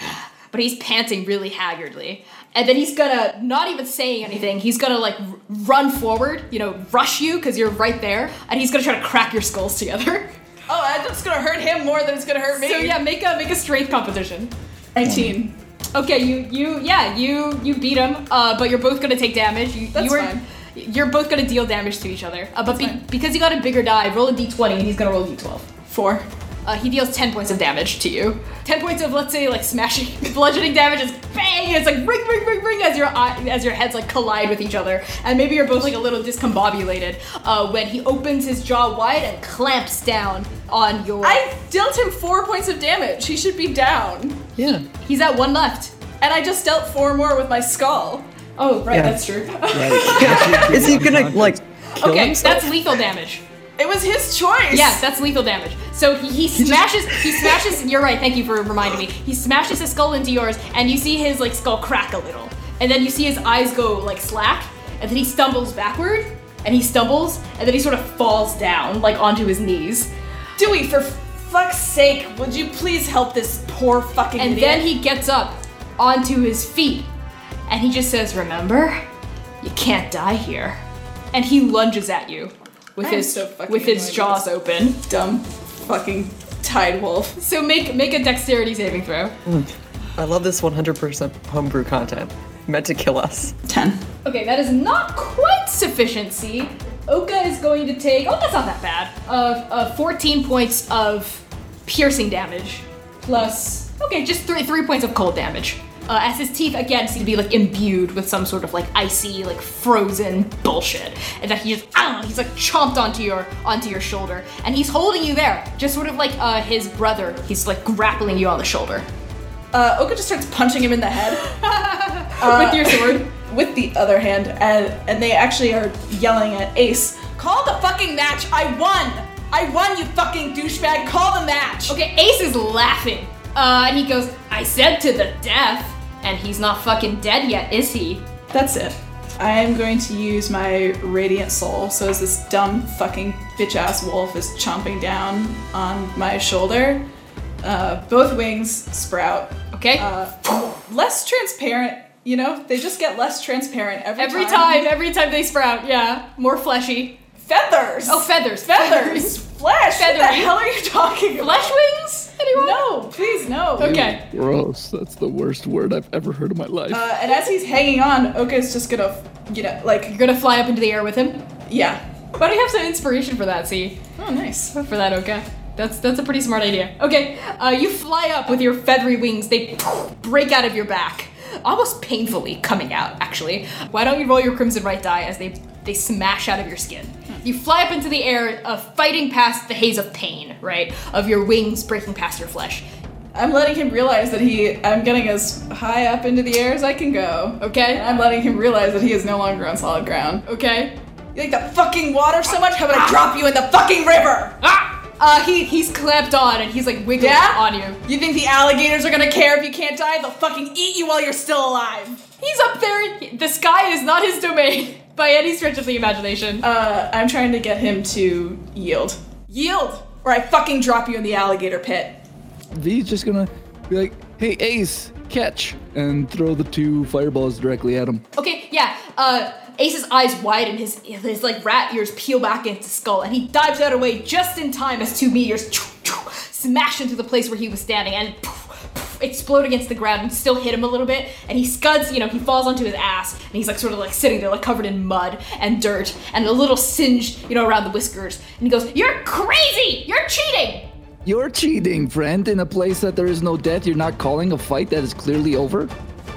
but he's panting really haggardly. And then he's gonna, not even saying anything, he's gonna like r- run forward, you know, rush you because you're right there, and he's gonna try to crack your skulls together. Oh, that's gonna hurt him more than it's gonna hurt me. So yeah, make a make a strength competition. 19. Okay, you you yeah you you beat him, uh, but you're both gonna take damage. You, That's you were, fine. You're both gonna deal damage to each other. Uh, but be, because you got a bigger die, roll a d20 and he's gonna roll a d12. Four. Uh, he deals 10 points of damage to you. 10 points of, let's say, like smashing, bludgeoning damage is bang! It's like ring, ring, ring, ring as your eye, as your heads like collide with each other. And maybe you're both like a little discombobulated uh, when he opens his jaw wide and clamps down on your. I dealt him four points of damage. He should be down. Yeah. He's at one left. And I just dealt four more with my skull. Oh, right, Yeah. that's true. Is he gonna, like, kill okay, himself? that's lethal damage. It was his choice. Yeah, that's lethal damage. So he, he smashes, he smashes. You're right. Thank you for reminding me. He smashes his skull into yours, and you see his like skull crack a little, and then you see his eyes go like slack, and then he stumbles backward, and he stumbles, and then he sort of falls down like onto his knees, Dewey, for fuck's sake, would you please help this poor fucking and idiot? then he gets up onto his feet, and he just says, "Remember, you can't die here," and he lunges at you with I his so with his jaws with open. dumb fucking tide wolf. So make make a dexterity saving throw. I love this 100% homebrew content. Meant to kill us. Ten. Okay, that is not quite sufficiency. Oka is going to take. Oh, that's not that bad. Uh, uh 14 points of piercing damage, plus. Okay, just three three points of cold damage. Uh, as his teeth again seem to be like imbued with some sort of like icy, like frozen bullshit, and that he just I don't know, he's like chomped onto your onto your shoulder, and he's holding you there, just sort of like uh, his brother. He's like grappling you on the shoulder Uh, Oka just starts punching him in the head with your sword. with the other hand, and and they actually are yelling at Ace. Call the fucking match. I won. I won, you fucking douchebag. Call the match. Okay, Ace is laughing. Uh, and he goes, I said to the death. And he's not fucking dead yet, is he? That's it. I am going to use my radiant soul. So as this dumb fucking bitch ass wolf is chomping down on my shoulder, uh, both wings sprout. Okay? Uh, less transparent. You know, they just get less transparent every, every time, every time they sprout, yeah. More fleshy. Feathers. Oh, feathers. feathers. Flesh. What the hell are you talking about? Flesh wings? Anyone? No, please no. Okay. Gross. That's the worst word I've ever heard in my life. Uh, and as he's hanging on, Oka's just gonna, you know, like, You're gonna fly up into the air with him? yeah. Why don't you have some inspiration for that, see? Oh, nice. For that, okay. That's that's a pretty smart idea. Okay, uh, you fly up with your feathery wings. They break out of your back, almost painfully coming out. Actually, why don't you roll your crimson Rite die as they they smash out of your skin? You fly up into the air, uh, fighting past the haze of pain, right, of your wings breaking past your flesh. I'm letting him realize that he. I'm getting as high up into the air as I can go. Okay. And I'm letting him realize that he is no longer on solid ground. Okay. You like the fucking water so much? How about I drop you in the fucking river? Ah! Uh, he he's clamped on and he's like wiggling Yeah? on you. You think the alligators are gonna care if you can't die? They'll fucking eat you while you're still alive. He's up there. The sky is not his domain. by any stretch of the imagination. Uh, I'm trying to get him to yield. Yield! Or I fucking drop you in the alligator pit. V's just gonna be like, "Hey, Ace, catch!" and throw the two fireballs directly at him. Okay, yeah. Uh, Ace's eyes widen, his his like rat ears peel back into his skull, and he dives out of the way just in time as two meteors smash into the place where he was standing and poof, poof, explode against the ground and still hit him a little bit. And he scuds, you know, he falls onto his ass, and he's like sort of like sitting there, like covered in mud and dirt and a little singed, you know, around the whiskers. And he goes, "You're crazy! You're cheating!" You're cheating, friend. In a place that there is no death, you're not calling a fight that is clearly over.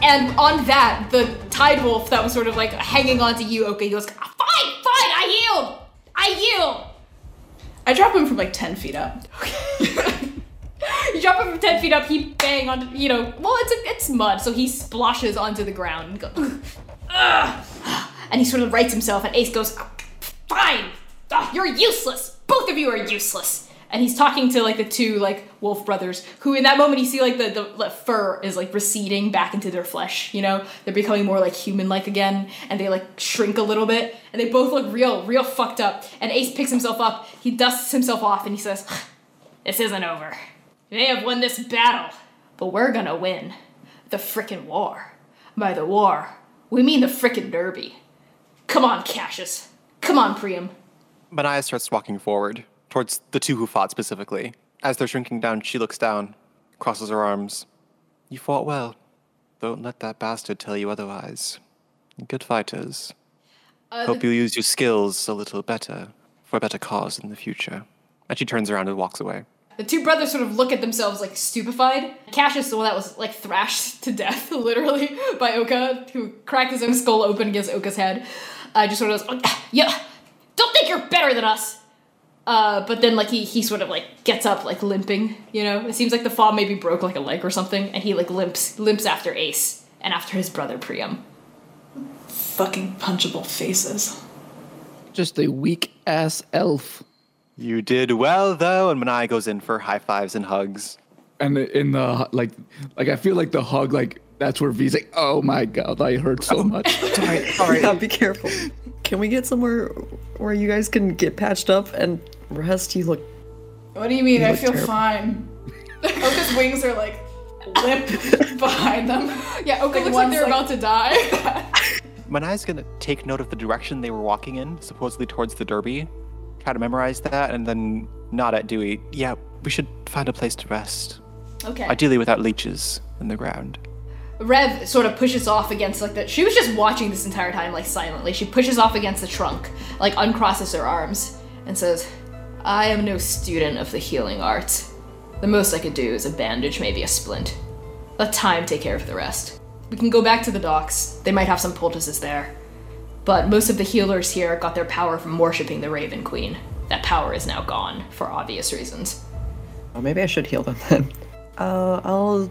And on that, the tide wolf that was sort of like hanging on to you, okay, he goes, "Fine, fine, I yield, I yield." I drop him from like 10 feet up. You drop him from ten feet up. He bang on, you know. Well, it's a, it's mud, so he splashes onto the ground and goes, Ugh. and he sort of rights himself. And Ace goes, "Fine, Ugh, you're useless. Both of you are useless." And he's talking to like the two like wolf brothers, who in that moment you see like the, the, the fur is like receding back into their flesh. You know, they're becoming more like human-like again, and they like shrink a little bit, and they both look real, real fucked up. And Ace picks himself up, he dusts himself off, and he says, "This isn't over." They have won this battle, but we're gonna win the frickin' war. By the war, we mean the frickin' derby. Come on, Cassius. Come on, Priam. Manaya starts walking forward, towards the two who fought specifically. As they're shrinking down, she looks down, crosses her arms. You fought well. Don't let that bastard tell you otherwise. Good fighters. Uh, Hope you'll use your skills a little better for a better cause in the future. And she turns around and walks away. The two brothers sort of look at themselves like stupefied. Cassius, the one that was like thrashed to death, literally, by Oka, who cracked his own skull open against Oka's head, uh, just sort of goes, "Oh, yeah, don't think you're better than us. Uh, but then like he he sort of like gets up like limping, you know. It seems like the fall maybe broke like a leg or something, and he like limps limps after Ace and after his brother Priam. Fucking punchable faces. Just a weak ass elf. You did well, though, and Manaya goes in for high fives and hugs. And in the like, like I feel like the hug, like that's where V's like, "Oh my god, I hurt so much." Sorry, sorry. Yeah, be careful. Can we get somewhere where you guys can get patched up and rest? You look. What do you mean? You I feel terrible. fine. Oka's wings are like limp behind them. Yeah, Oka Like, looks like they're like- about to die. Manaya's gonna take note of the direction they were walking in, supposedly towards the Derby. Try to memorize that, and then nod at Dewey. Yeah, we should find a place to rest. okay. Ideally without leeches in the ground. Rev sort of pushes off against like the. She was just watching this entire time, like silently. She pushes off against the trunk, like uncrosses her arms, and says, "I am no student of the healing arts. The most I could do is a bandage, maybe a splint. Let time take care of the rest. We can go back to the docks. They might have some poultices there, but most of the healers here got their power from worshipping the Raven Queen. That power is now gone for obvious reasons. Oh, maybe I should heal them then. Uh, I'll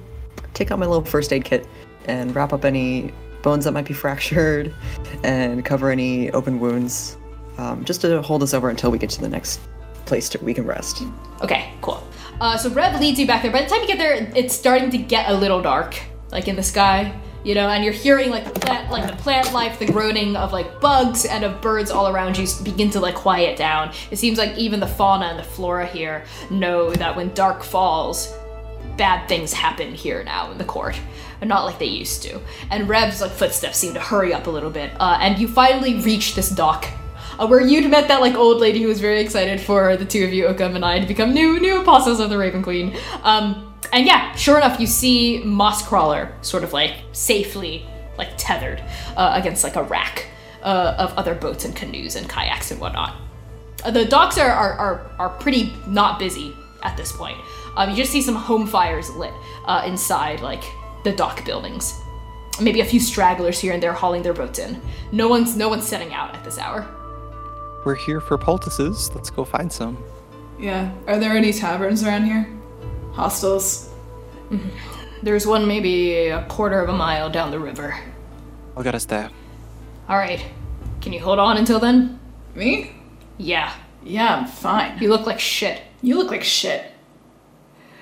take out my little first aid kit and wrap up any bones that might be fractured and cover any open wounds, um, just to hold us over until we get to the next place to, we can rest. Okay, cool. Uh, so Rev leads you back there. By the time you get there, it's starting to get a little dark, like in the sky, you know, and you're hearing like the plant, like the plant life, the groaning of like bugs and of birds all around you begin to like quiet down. It seems like even the fauna and the flora here know that when dark falls, bad things happen here now in the court, but not like they used to. And Rev's like footsteps seem to hurry up a little bit, uh, and you finally reach this dock. Uh, where you'd met that like old lady who was very excited for the two of you, Okam and I, to become new new apostles of the Raven Queen. Um, and yeah, sure enough, you see Mosscrawler sort of like safely like tethered uh, against like a rack uh, of other boats and canoes and kayaks and whatnot. Uh, the docks are, are, are, are pretty not busy at this point. Um, you just see some home fires lit uh, inside like the dock buildings. Maybe a few stragglers here and there hauling their boats in. No one's no one's setting out at this hour. We're here for poultices. Let's go find some. Yeah. Are there any taverns around here? Hostels. There's one maybe a quarter of a mile down the river. I'll get us there. All right, can you hold on until then? Me? Yeah, Yeah, I'm fine. you look like shit. You look like shit.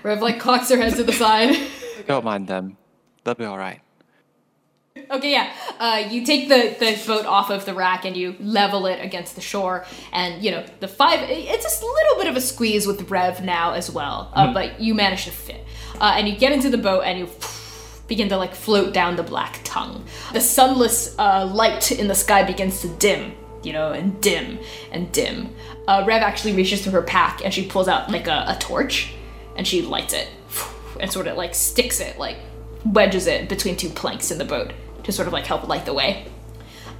Rev like cocks her head to the side. Don't mind them. They'll be all right. Okay, yeah. Uh, you take the, the boat off of the rack and you level it against the shore, and you know the five. It's a little bit of a squeeze with Rev now as well, uh, but you manage to fit. Uh, and you get into the boat and you begin to like float down the black tongue. The sunless uh, light in the sky begins to dim, you know, and dim and dim. Uh, Rev actually reaches through her pack and she pulls out like a, a torch, and she lights it and sort of like sticks it, like wedges it between two planks in the boat to sort of like help light the way.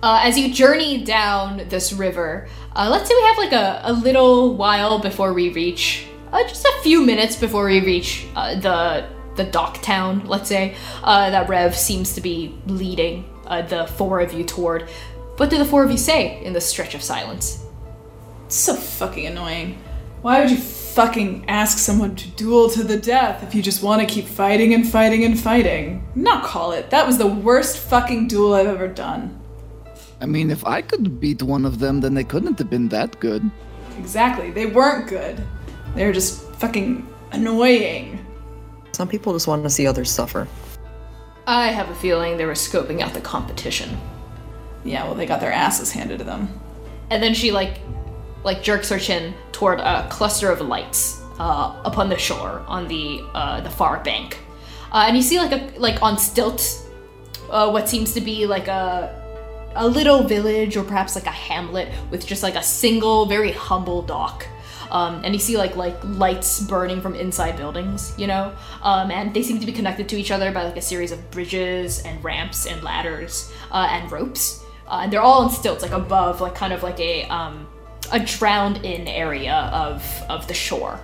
Uh, as you journey down this river, uh, let's say we have like a, a little while before we reach, uh, just a few minutes before we reach uh, the the dock town, let's say, uh, that Rev seems to be leading uh, the four of you toward. What do the four of you say in this stretch of silence? It's so fucking annoying. Why would you fucking ask someone to duel to the death if you just want to keep fighting and fighting and fighting? Not call it. That was the worst fucking duel I've ever done. I mean, if I could beat one of them, then they couldn't have been that good. Exactly. They weren't good. They were just fucking annoying. Some people just want to see others suffer. I have a feeling they were scoping out the competition. Yeah, well, they got their asses handed to them. and then she like like jerks her chin toward a cluster of lights uh, upon the shore on the uh, the far bank. Uh, and you see like a like on stilts uh, what seems to be like a a little village or perhaps like a hamlet with just like a single very humble dock. Um, and you see like like lights burning from inside buildings you know? Um, and they seem to be connected to each other by like a series of bridges and ramps and ladders uh, and ropes. Uh, and they're all on stilts like above like kind of like a um, a drowned in area of of the shore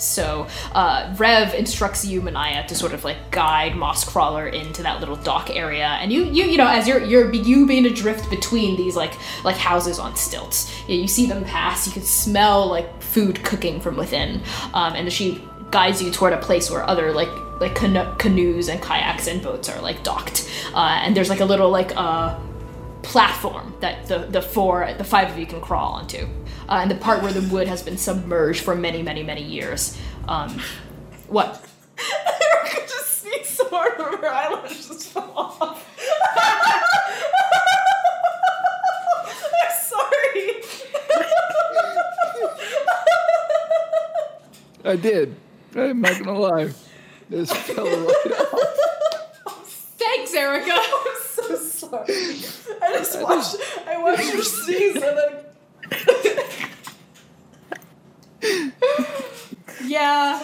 so uh, Rev instructs you, Manaya, to sort of like guide Moss Crawler into that little dock area, and you, you, you know, as you're you're you being adrift between these like like houses on stilts. You, you see them pass. You can smell like food cooking from within, um, and she guides you toward a place where other like like cano- canoes and kayaks and boats are like docked, uh, and there's like a little like uh platform that the, the four, the five of you can crawl onto. Uh, and the part where the wood has been submerged for many, many, many years. Um, what? Erica just sneezed so hard that her eyelashes fell off. I'm sorry. I did. I'm not gonna lie. This fell right off. Thanks, Erica. I'm so sorry. I just watched. I watched her sneeze and then. yeah.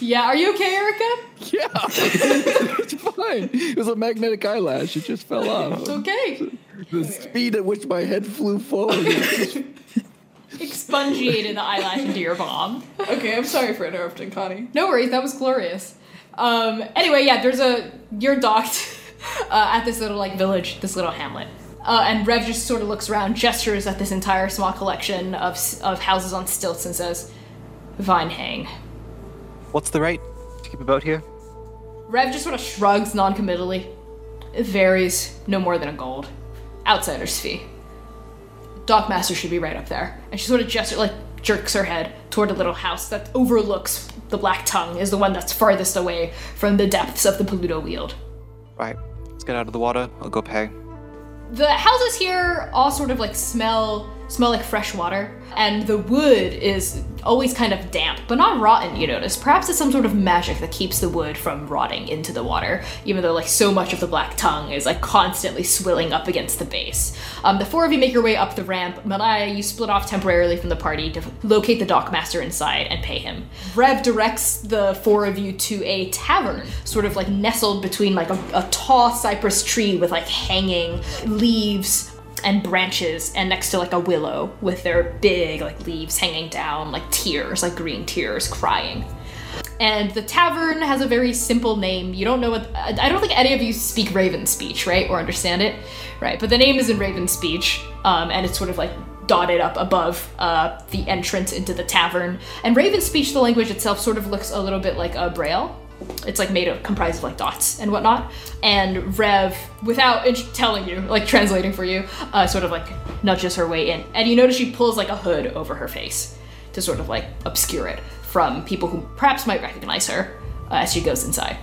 Yeah, are you okay, Erica? Yeah, it's fine. It was a magnetic eyelash. It just fell off. It's okay. The speed at which my head flew forward. Expungiated the eyelash into your palm. Okay, I'm sorry for interrupting, Connie. No worries, that was glorious. Um, anyway, yeah, there's a you're docked uh, at this little like village, this little hamlet, uh, and Rev just sort of looks around, gestures at this entire small collection of of houses on stilts, and says, "Vine hang." What's the rate to keep a boat here? Rev just sort of shrugs non-committally. It varies, no more than a gold. Outsider's fee. Dockmaster should be right up there. And she sort of gestures, like, jerks her head toward a little house that overlooks the Black Tongue, is the one that's farthest away from the depths of the Polluto Weald. Right. Let's get out of the water. I'll go pay. The houses here all sort of like smell smell like fresh water, and the wood is always kind of damp, but not rotten, you notice. Perhaps it's some sort of magic that keeps the wood from rotting into the water, even though like so much of the black tongue is like constantly swilling up against the base. Um, the four of you make your way up the ramp. Manaya, you split off temporarily from the party to locate the dockmaster inside and pay him. Rev directs the four of you to a tavern, sort of like nestled between like a, a tall cypress tree with like hanging leaves and branches and next to like a willow with their big like leaves hanging down like tears like green tears crying. And the tavern has a very simple name. You don't know what i don't think any of you speak raven speech right? Or understand it? Right but the name is in raven speech um, and it's sort of like dotted up above uh, the entrance into the tavern. And raven speech the language itself sort of looks a little bit like a braille it's like made of comprised of like dots and whatnot. And Rev, without int- telling you, like translating for you, uh, sort of like nudges her way in. And you notice she pulls like a hood over her face to sort of like obscure it from people who perhaps might recognize her uh, as she goes inside.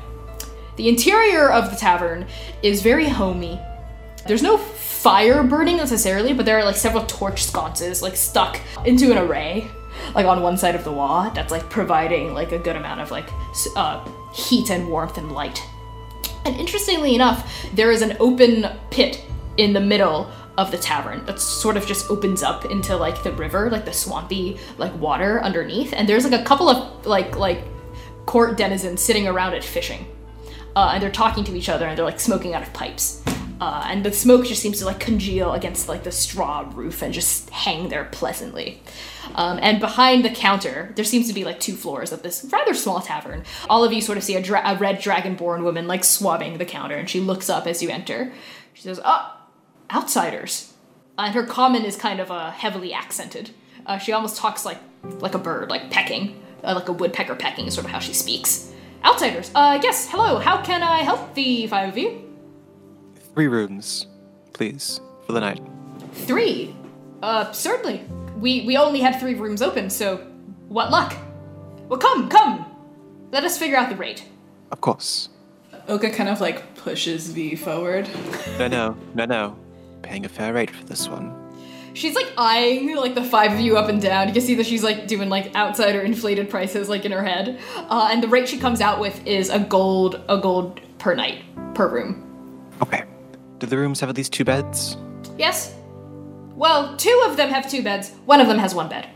The interior of the tavern is very homey. There's no fire burning necessarily, but there are like several torch sconces like stuck into an array, like on one side of the wall. That's like providing like a good amount of like uh, heat and warmth and light. And interestingly enough, there is an open pit in the middle of the tavern that sort of just opens up into like the river, like the swampy like water underneath. And there's like a couple of like like court denizens sitting around it fishing. Uh, and they're talking to each other and they're like smoking out of pipes. Uh, and the smoke just seems to like congeal against like the straw roof and just hang there pleasantly. Um, and behind the counter, there seems to be like two floors of this rather small tavern. All of you sort of see a, dra- a red dragonborn woman like swabbing the counter, and she looks up as you enter. She says, "Oh, outsiders." And her common is kind of uh, heavily accented. Uh, she almost talks like like a bird, like pecking, uh, like a woodpecker pecking is sort of how she speaks. Outsiders. Uh, yes. Hello. How can I help the five of you? Three rooms, please, for the night. Three. Uh, certainly. We we only had three rooms open, so what luck? Well, come, come. Let us figure out the rate. Of course. Oka kind of like pushes V forward. No, no, no, no. Paying a fair rate for this one. She's like eyeing like the five of you up and down. You can see that she's like doing like outsider inflated prices like in her head. Uh, and the rate she comes out with is a gold a gold per night per room. Okay. Do the rooms have at least two beds? Yes. Well, two of them have two beds. One of them has one bed.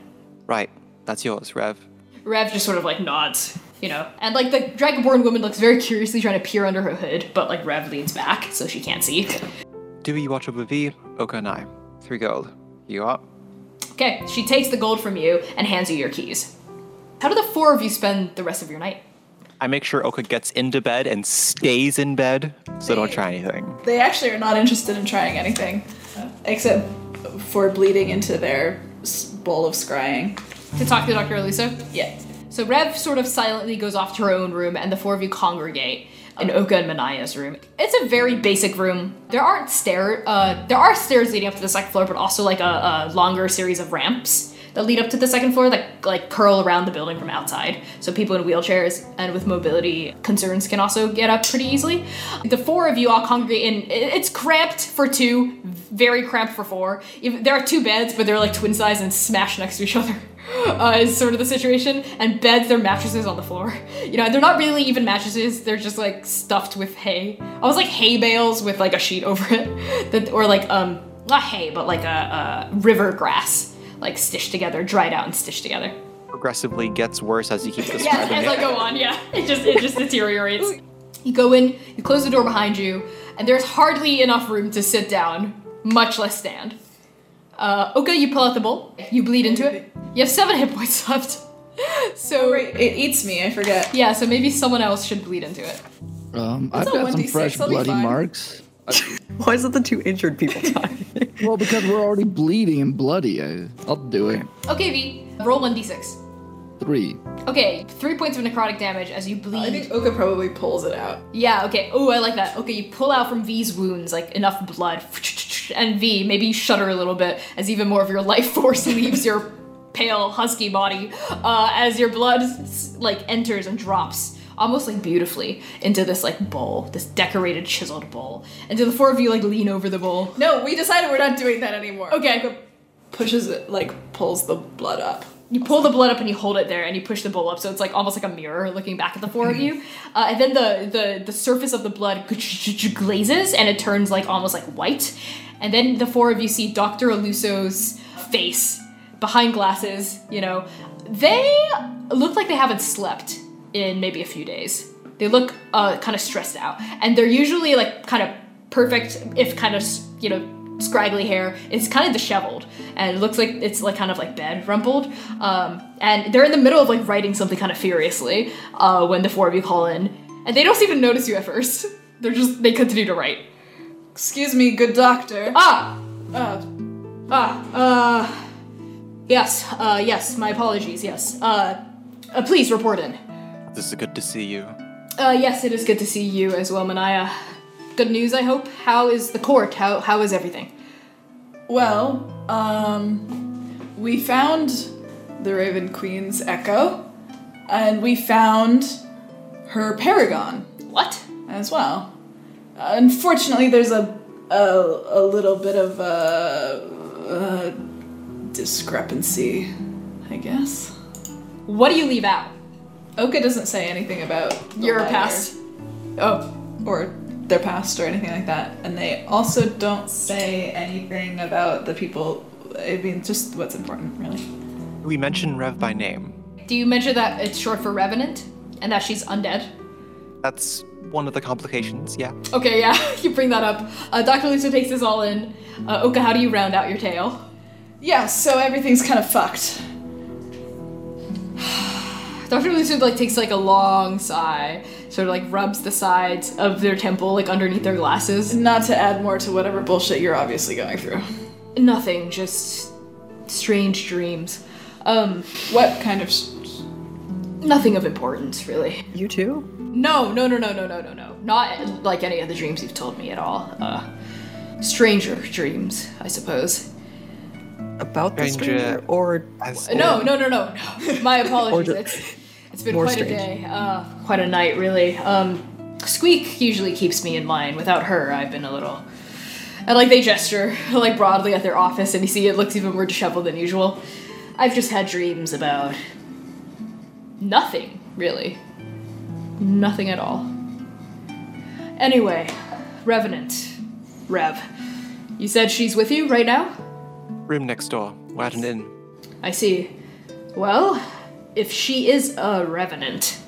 Right. That's yours, Rev. Rev just sort of like nods, you know. And like the dragonborn woman looks very curiously trying to peer under her hood, but like Rev leans back so she can't see. Do you watch over V, Oka and I? Three gold. You up? Okay, she takes the gold from you and hands you your keys. How do the four of you spend the rest of your night? I make sure Oka gets into bed and stays in bed, so don't try anything. They actually are not interested in trying anything, except for bleeding into their bowl of scrying. To talk to Dr. Aluso? Yeah. So Rev sort of silently goes off to her own room, and the four of you congregate in Oka and Manaya's room. It's a very basic room. There aren't stair. Uh, there are stairs leading up to the second floor, but also like a, a longer series of ramps that lead up to the second floor that like curl around the building from outside. So people in wheelchairs and with mobility concerns can also get up pretty easily. The four of you all congregate in it's cramped for two, very cramped for four. There are two beds, but they're like twin size and smashed next to each other. Uh, is sort of the situation. And beds, they're mattresses on the floor. You know, they're not really even mattresses. They're just like stuffed with hay. I was like hay bales with like a sheet over it, that or like um not hay, but like a, a river grass, like stitched together, dried out and stitched together. Progressively gets worse as you keep Yes, describing as it. I go on, yeah. It just it just deteriorates. You go in, you close the door behind you, and there's hardly enough room to sit down, much less stand. Uh, okay, you pull out the bowl. You bleed into it. You have seven hit points left. So It eats me, I forget. yeah, so maybe someone else should bleed into it. Um, I've a got some 1d6, fresh I'll be bloody fine. marks. Why is it the two injured people dying? Well, because we're already bleeding and bloody. I, I'll do it. Okay, V, roll one d6. Three. Okay, three points of necrotic damage as you bleed. I think Oka probably pulls it out. Yeah, okay. Oh, I like that. Okay, you pull out from V's wounds like enough blood, and V maybe you shudder a little bit as even more of your life force leaves your pale husky body uh, as your blood like enters and drops almost like beautifully into this like bowl, this decorated chiseled bowl. And do the four of you like lean over the bowl. No, we decided we're not doing that anymore. Okay, Pushes it, like, pulls the blood up. you pull the blood up and you hold it there and you push the bowl up so it's like almost like a mirror looking back at the four of you uh, and then the, the the surface of the blood glazes and it turns like almost like white and then the four of you see dr aluso's face behind glasses you know they look like they haven't slept in maybe a few days they look uh, kind of stressed out and they're usually like kind of perfect if kind of you know scraggly hair. It's kind of disheveled, and it looks like it's like kind of like bed rumpled. Um, and they're in the middle of like writing something kind of furiously uh, when the four of you call in, and they don't even notice you at first. They're just they continue to write. Excuse me, good doctor. Ah, Uh, ah, uh, yes, uh, yes. My apologies. Yes. Uh, uh please report in. This is good to see you. Uh, yes, it is good to see you as well, Manaya. Good news, I hope. How is the court? How how is everything? well, um, we found the Raven Queen's echo, and we found her paragon. What? As well. Unfortunately, there's a a, a little bit of a, a discrepancy, I guess. What do you leave out? Oka doesn't say anything about the Your lighter past? Oh, or their past or anything like that. And they also don't say anything about the people. I mean, just what's important, really. We mention Rev by name. Do you mention that it's short for Revenant and that she's undead? That's one of the complications, yeah. Okay, yeah, you bring that up. Uh, Dr. Lisa takes this all in. Uh, Oka, how do you round out your tale? Yeah, so everything's kind of fucked. Dr. Lucid like takes like a long sigh, sort of like rubs the sides of their temple like underneath their glasses. Not to add more to whatever bullshit you're obviously going through. Nothing, just strange dreams. Um, What kind of. nothing of importance, really. You too? No, no, no, no, no, no, no, no. Not like any of the dreams you've told me at all. Uh, stranger dreams, I suppose. About the Stranger- stranger? Or As No, no, no, no, no. My apologies. it's, it's been more quite a day, uh, quite a night, really. Um, Squeak usually keeps me in line. Without her, I've been a little. And like they gesture like broadly at their office, and you see it looks even more disheveled than usual. I've just had dreams about nothing, really. Nothing at all. Anyway, Revenant, Rev, you said she's with you right now. Room next door. We're at an inn. I see. Well, if she is a revenant,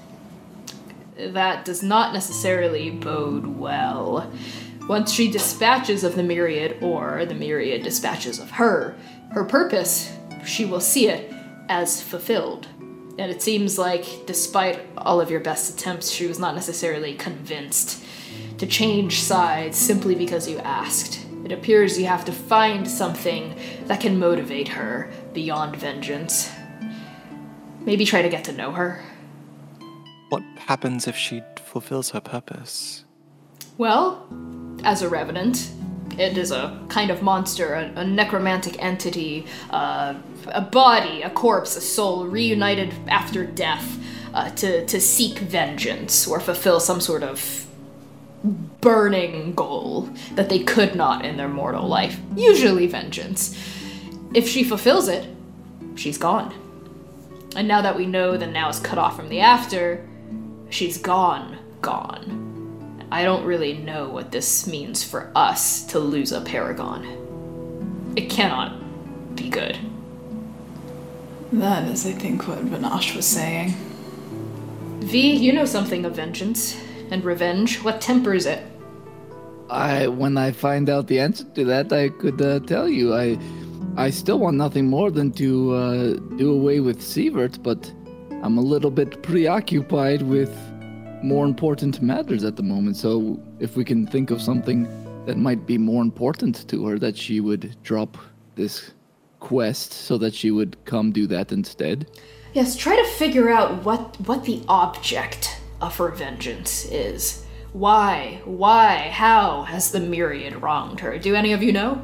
that does not necessarily bode well. Once she dispatches of the myriad, or the myriad dispatches of her, her purpose, she will see it as fulfilled. And it seems like, despite all of your best attempts, she was not necessarily convinced to change sides simply because you asked. It appears you have to find something that can motivate her beyond vengeance. Maybe try to get to know her. What happens if she fulfills her purpose? Well, as a revenant, it is a kind of monster, a, a necromantic entity, uh, a body, a corpse, a soul reunited after death uh, to, to seek vengeance or fulfill some sort of burning goal that they could not in their mortal life. Usually vengeance. If she fulfills it, she's gone. And now that we know the now is cut off from the after, she's gone, gone. I don't really know what this means for us to lose a paragon. It cannot be good. That is, I think, what Vinash was saying. V, you know something of vengeance and revenge. What tempers it? I when I find out the answer to that, I could uh, tell you. I I still want nothing more than to uh, do away with Sievert, but I'm a little bit preoccupied with more important matters at the moment. So if we can think of something that might be more important to her, that she would drop this quest so that she would come do that instead. Yes, try to figure out what what the object of her vengeance is. Why? Why? How has the myriad wronged her? Do any of you know?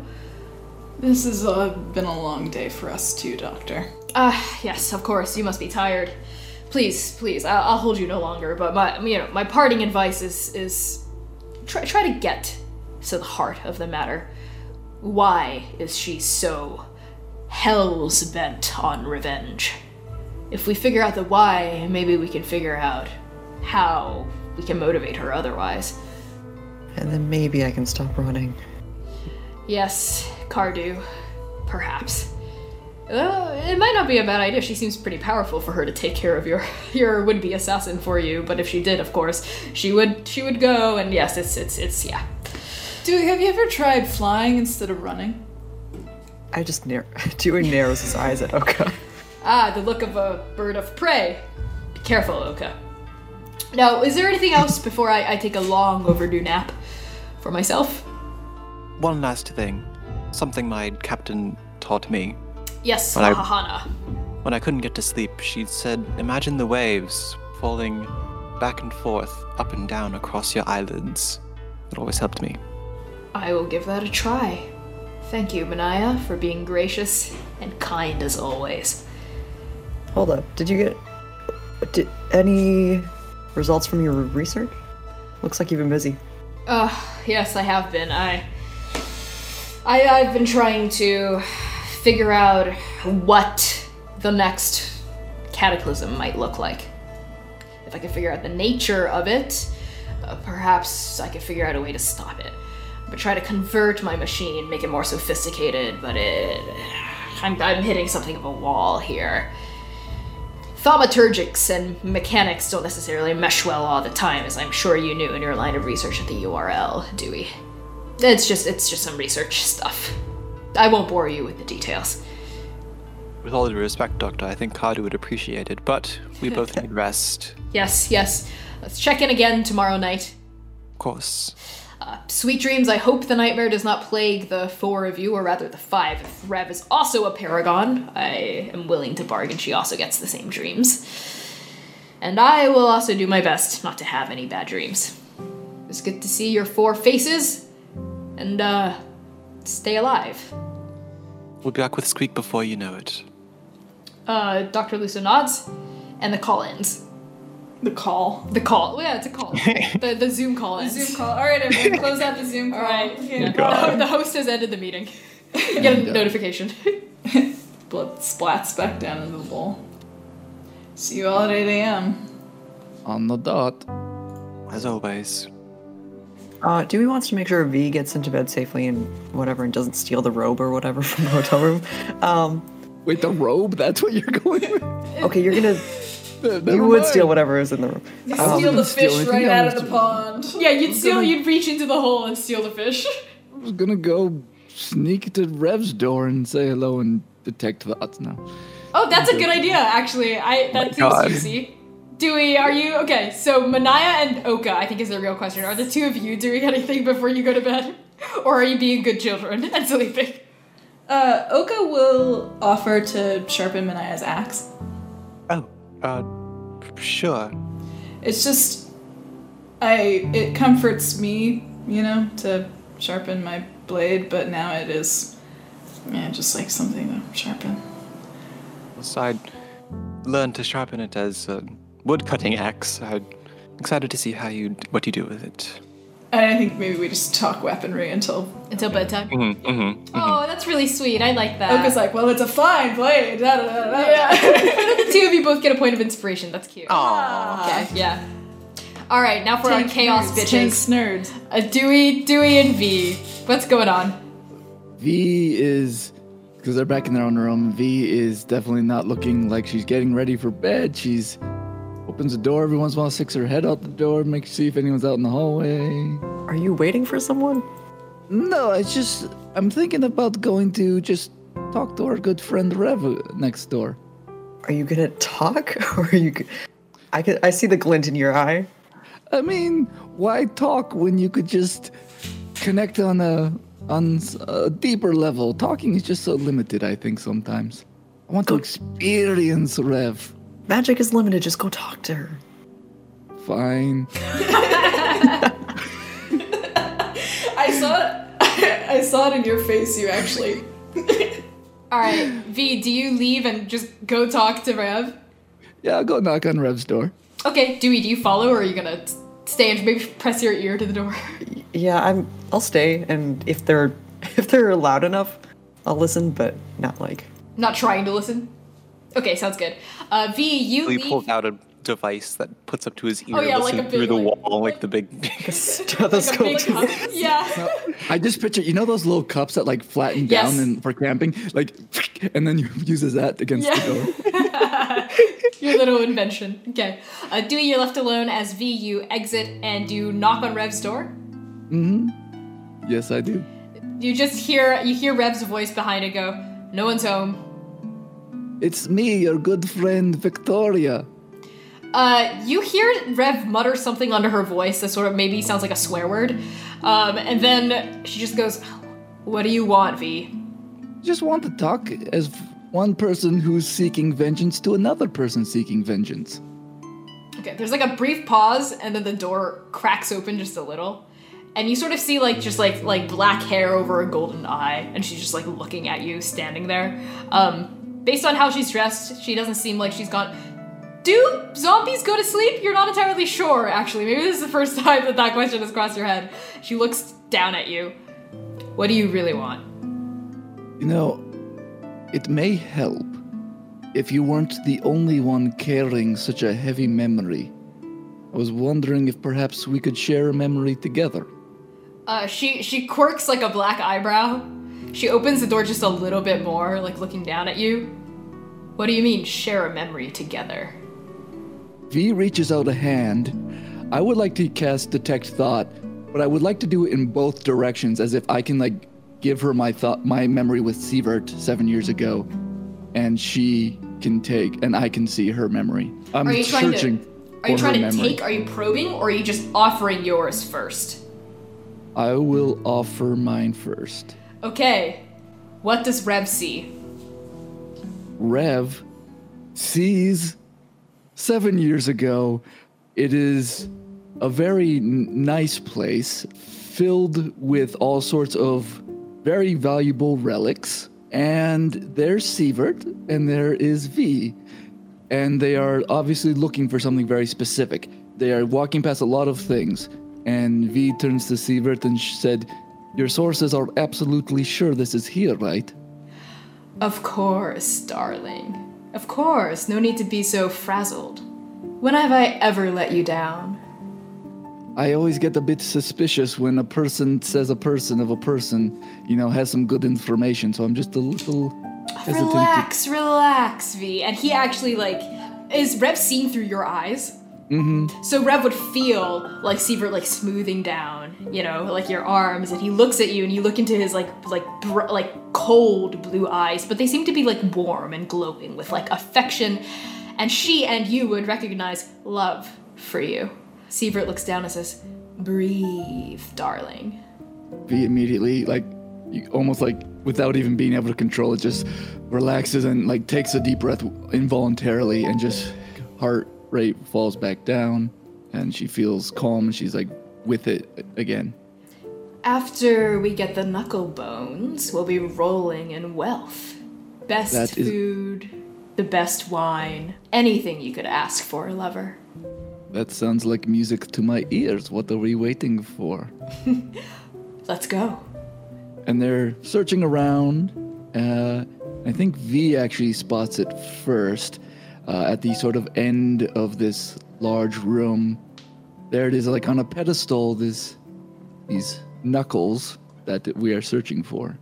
This has uh, been a long day for us too, Doctor. Ah, yes, of course. You must be tired. Please, please, I'll, I'll hold you no longer. But my, you know, my parting advice is is try try to get to the heart of the matter. Why is she so hell's bent on revenge? If we figure out the why, maybe we can figure out how we can motivate her otherwise. and then maybe I can stop running. Yes, Cardew. Perhaps. Uh, it might not be a bad idea. She seems pretty powerful for her to take care of your your would-be assassin for you. But if she did, of course, she would she would go. And yes, it's it's it's yeah. Do have you ever tried flying instead of running? I just narrow. Dewey narrows his eyes at Oka. Ah, the look of a bird of prey. Be careful, Oka. Now, is there anything else before I, I take a long overdue nap for myself? One last thing. Something my captain taught me. Yes, When I- When I couldn't get to sleep, she said, Imagine the waves falling back and forth, up and down across your eyelids. It always helped me. I will give that a try. Thank you, Manaya, for being gracious and kind as always. Hold up. Did you get did, any results from your research? Looks like you've been busy. Uh, yes, I have been. I, I, I've been trying to figure out what the next cataclysm might look like. If I could figure out the nature of it, uh, perhaps I could figure out a way to stop it. But try to convert my machine, make it more sophisticated, but it, I'm, I'm hitting something of a wall here. Thaumaturgics and mechanics don't necessarily mesh well all the time, as I'm sure you knew in your line of research at the URL, Dewey. It's just it's just some research stuff. I won't bore you with the details. With all due respect, Doctor, I think Cardu would appreciate it, but we both need rest. Yes, yes. Let's check in again tomorrow night. Of course. Uh, sweet dreams. I hope the nightmare does not plague the four of you, or rather the five. If Rev is also a paragon, I am willing to bargain she also gets the same dreams. And I will also do my best not to have any bad dreams. It's good to see your four faces, and uh, stay alive. We'll be back with Squeak before you know it. Uh, Dr. Luso nods, and the call ends. The call. The call. Yeah, it's a call. the, the Zoom call The Zoom call. All right, everyone, close out the Zoom call. All right. Okay. The, the host has ended the meeting. You get a notification. Blood splats back down into the bowl. See you all at 8 a.m. On the dot. As always. Uh, Dewey wants to make sure V gets into bed safely and whatever, and doesn't steal the robe or whatever from the hotel room. Um, Wait, the robe? That's what you're going with? okay, you're gonna. Never you would mind. steal whatever is in the room. You Um, steal the fish anything right out of the pond. yeah, you'd steal. You'd reach into the hole and steal the fish. I was gonna go sneak to Rev's door and say hello and detect thoughts now. Oh, that's a good idea. Actually, I that seems God. juicy. Dewey, are you okay? So Manaya and Oka, I think is the real question. Are the two of you doing anything before you go to bed, or are you being good children and sleeping? Uh, Oka will offer to sharpen Manaya's axe. Oh, uh, sure. It's just, I it comforts me, you know, to sharpen my blade, but now it is, yeah, just like something to sharpen. So I'd learned to sharpen it as a wood cutting axe. I'm excited to see how you what you do with it. And I think maybe we just talk weaponry until Until bedtime. Mm-hmm, mm-hmm. Oh, that's really sweet. I like that. Oka's like, well, it's a fine blade. Da, da, da, da. yeah. the two of you both get a point of inspiration. That's cute. Ah. Okay. Yeah. All right, now for our chaos nerds, bitches. tanks nerds. Uh, Dewey, Dewey, and V. What's going on? V is because they're back in their own room. V is definitely not looking like she's getting ready for bed. She's opens the door every once in a while, sticks her head out the door, makes see if anyone's out in the hallway. Are you waiting for someone? No, it's just I'm thinking about going to just talk to our good friend Rev next door. Are you gonna talk, or are you? g- I can. I see the glint in your eye. I mean, why talk when you could just connect on a on a deeper level? Talking is just so limited. I think sometimes. I want to experience Rev. Magic is limited. Just go talk to her. Fine. I saw it. I saw it in your face. You actually. All right, V, do you leave and just go talk to Rev? Yeah, I'll go knock on Rev's door. Okay, Dewey, do you follow or are you gonna stay and maybe press your ear to the door? Yeah, I'm. I'll stay, and if they're if they're loud enough, I'll listen, but not like. Not trying to listen? Okay, sounds good. Uh, V, you He leave. pulls out a device that puts up to his ear, Oh, yeah, like listening a through big, the like- wall, like the big. like a Stethoscope. big hug. Yeah. I just picture, you know, those little cups that like flatten Yes. down and for camping, like, and then you uses that against Yeah. the door. Your little invention. Okay. Uh, Dewey, you're left alone as V, you exit and you knock on Rev's door. Mm-hmm. Yes, I do. You just hear you hear Rev's voice behind it go, "No one's home." It's me, your good friend Victoria. Uh, you hear Rev mutter something under her voice that sort of maybe sounds like a swear word, um, and then she just goes, "What do you want, V?" Just want to talk as one person who's seeking vengeance to another person seeking vengeance. Okay, there's like a brief pause, and then the door cracks open just a little, and you sort of see like just like like black hair over a golden eye, and she's just like looking at you standing there. Um, based on how she's dressed, she doesn't seem like she's gone. Do zombies go to sleep? You're not entirely sure, actually. Maybe this is the first time that that question has crossed your head. She looks down at you. What do you really want? You know, it may help if you weren't the only one carrying such a heavy memory. I was wondering if perhaps we could share a memory together. Uh, she she quirks like a black eyebrow. She opens the door just a little bit more, like looking down at you. What do you mean, share a memory together? V reaches out a hand. I would like to cast Detect Thought, but I would like to do it in both directions, as if I can like give her my thought, my memory with Sievert seven years ago, and she can take, and I can see her memory. I'm Are you trying to- searching Are you trying to memory. take? Are you probing, or are you just offering yours first? I will offer mine first. Okay. What does Rev see? Rev sees seven years ago. It is a very n- nice place filled with all sorts of very valuable relics. And there's Sievert and there is V. And they are obviously looking for something very specific. They are walking past a lot of things. And V turns to Sievert and said, Your sources are absolutely sure this is here, right? Of course, darling. Of course, no need to be so frazzled. When have I ever let you down? I always get a bit suspicious when a person says a person of a person, you know, has some good information. So I'm just a little hesitant. to- Relax, relax, V. And he actually like is Rev seeing through your eyes? Mm-hmm. So Rev would feel like Sievert like smoothing down, you know, like your arms, and he looks at you, and you look into his like like br- like cold blue eyes, but they seem to be like warm and glowing with like affection, and she and you would recognize love for you. Sievert looks down and says, "Breathe, darling." V immediately, like, almost like without even being able to control it, just relaxes and like takes a deep breath involuntarily, and just heart rate falls back down, and she feels calm, and she's like with it again. After we get the knuckle bones, we'll be rolling in wealth. Best That is- food, the best wine, anything you could ask for, lover. That sounds like music to my ears. What are we waiting for? Let's go. and they're searching around. Uh, I think V actually spots it first uh, at the sort of end of this large room. There it is, like on a pedestal. This these knuckles that we are searching for.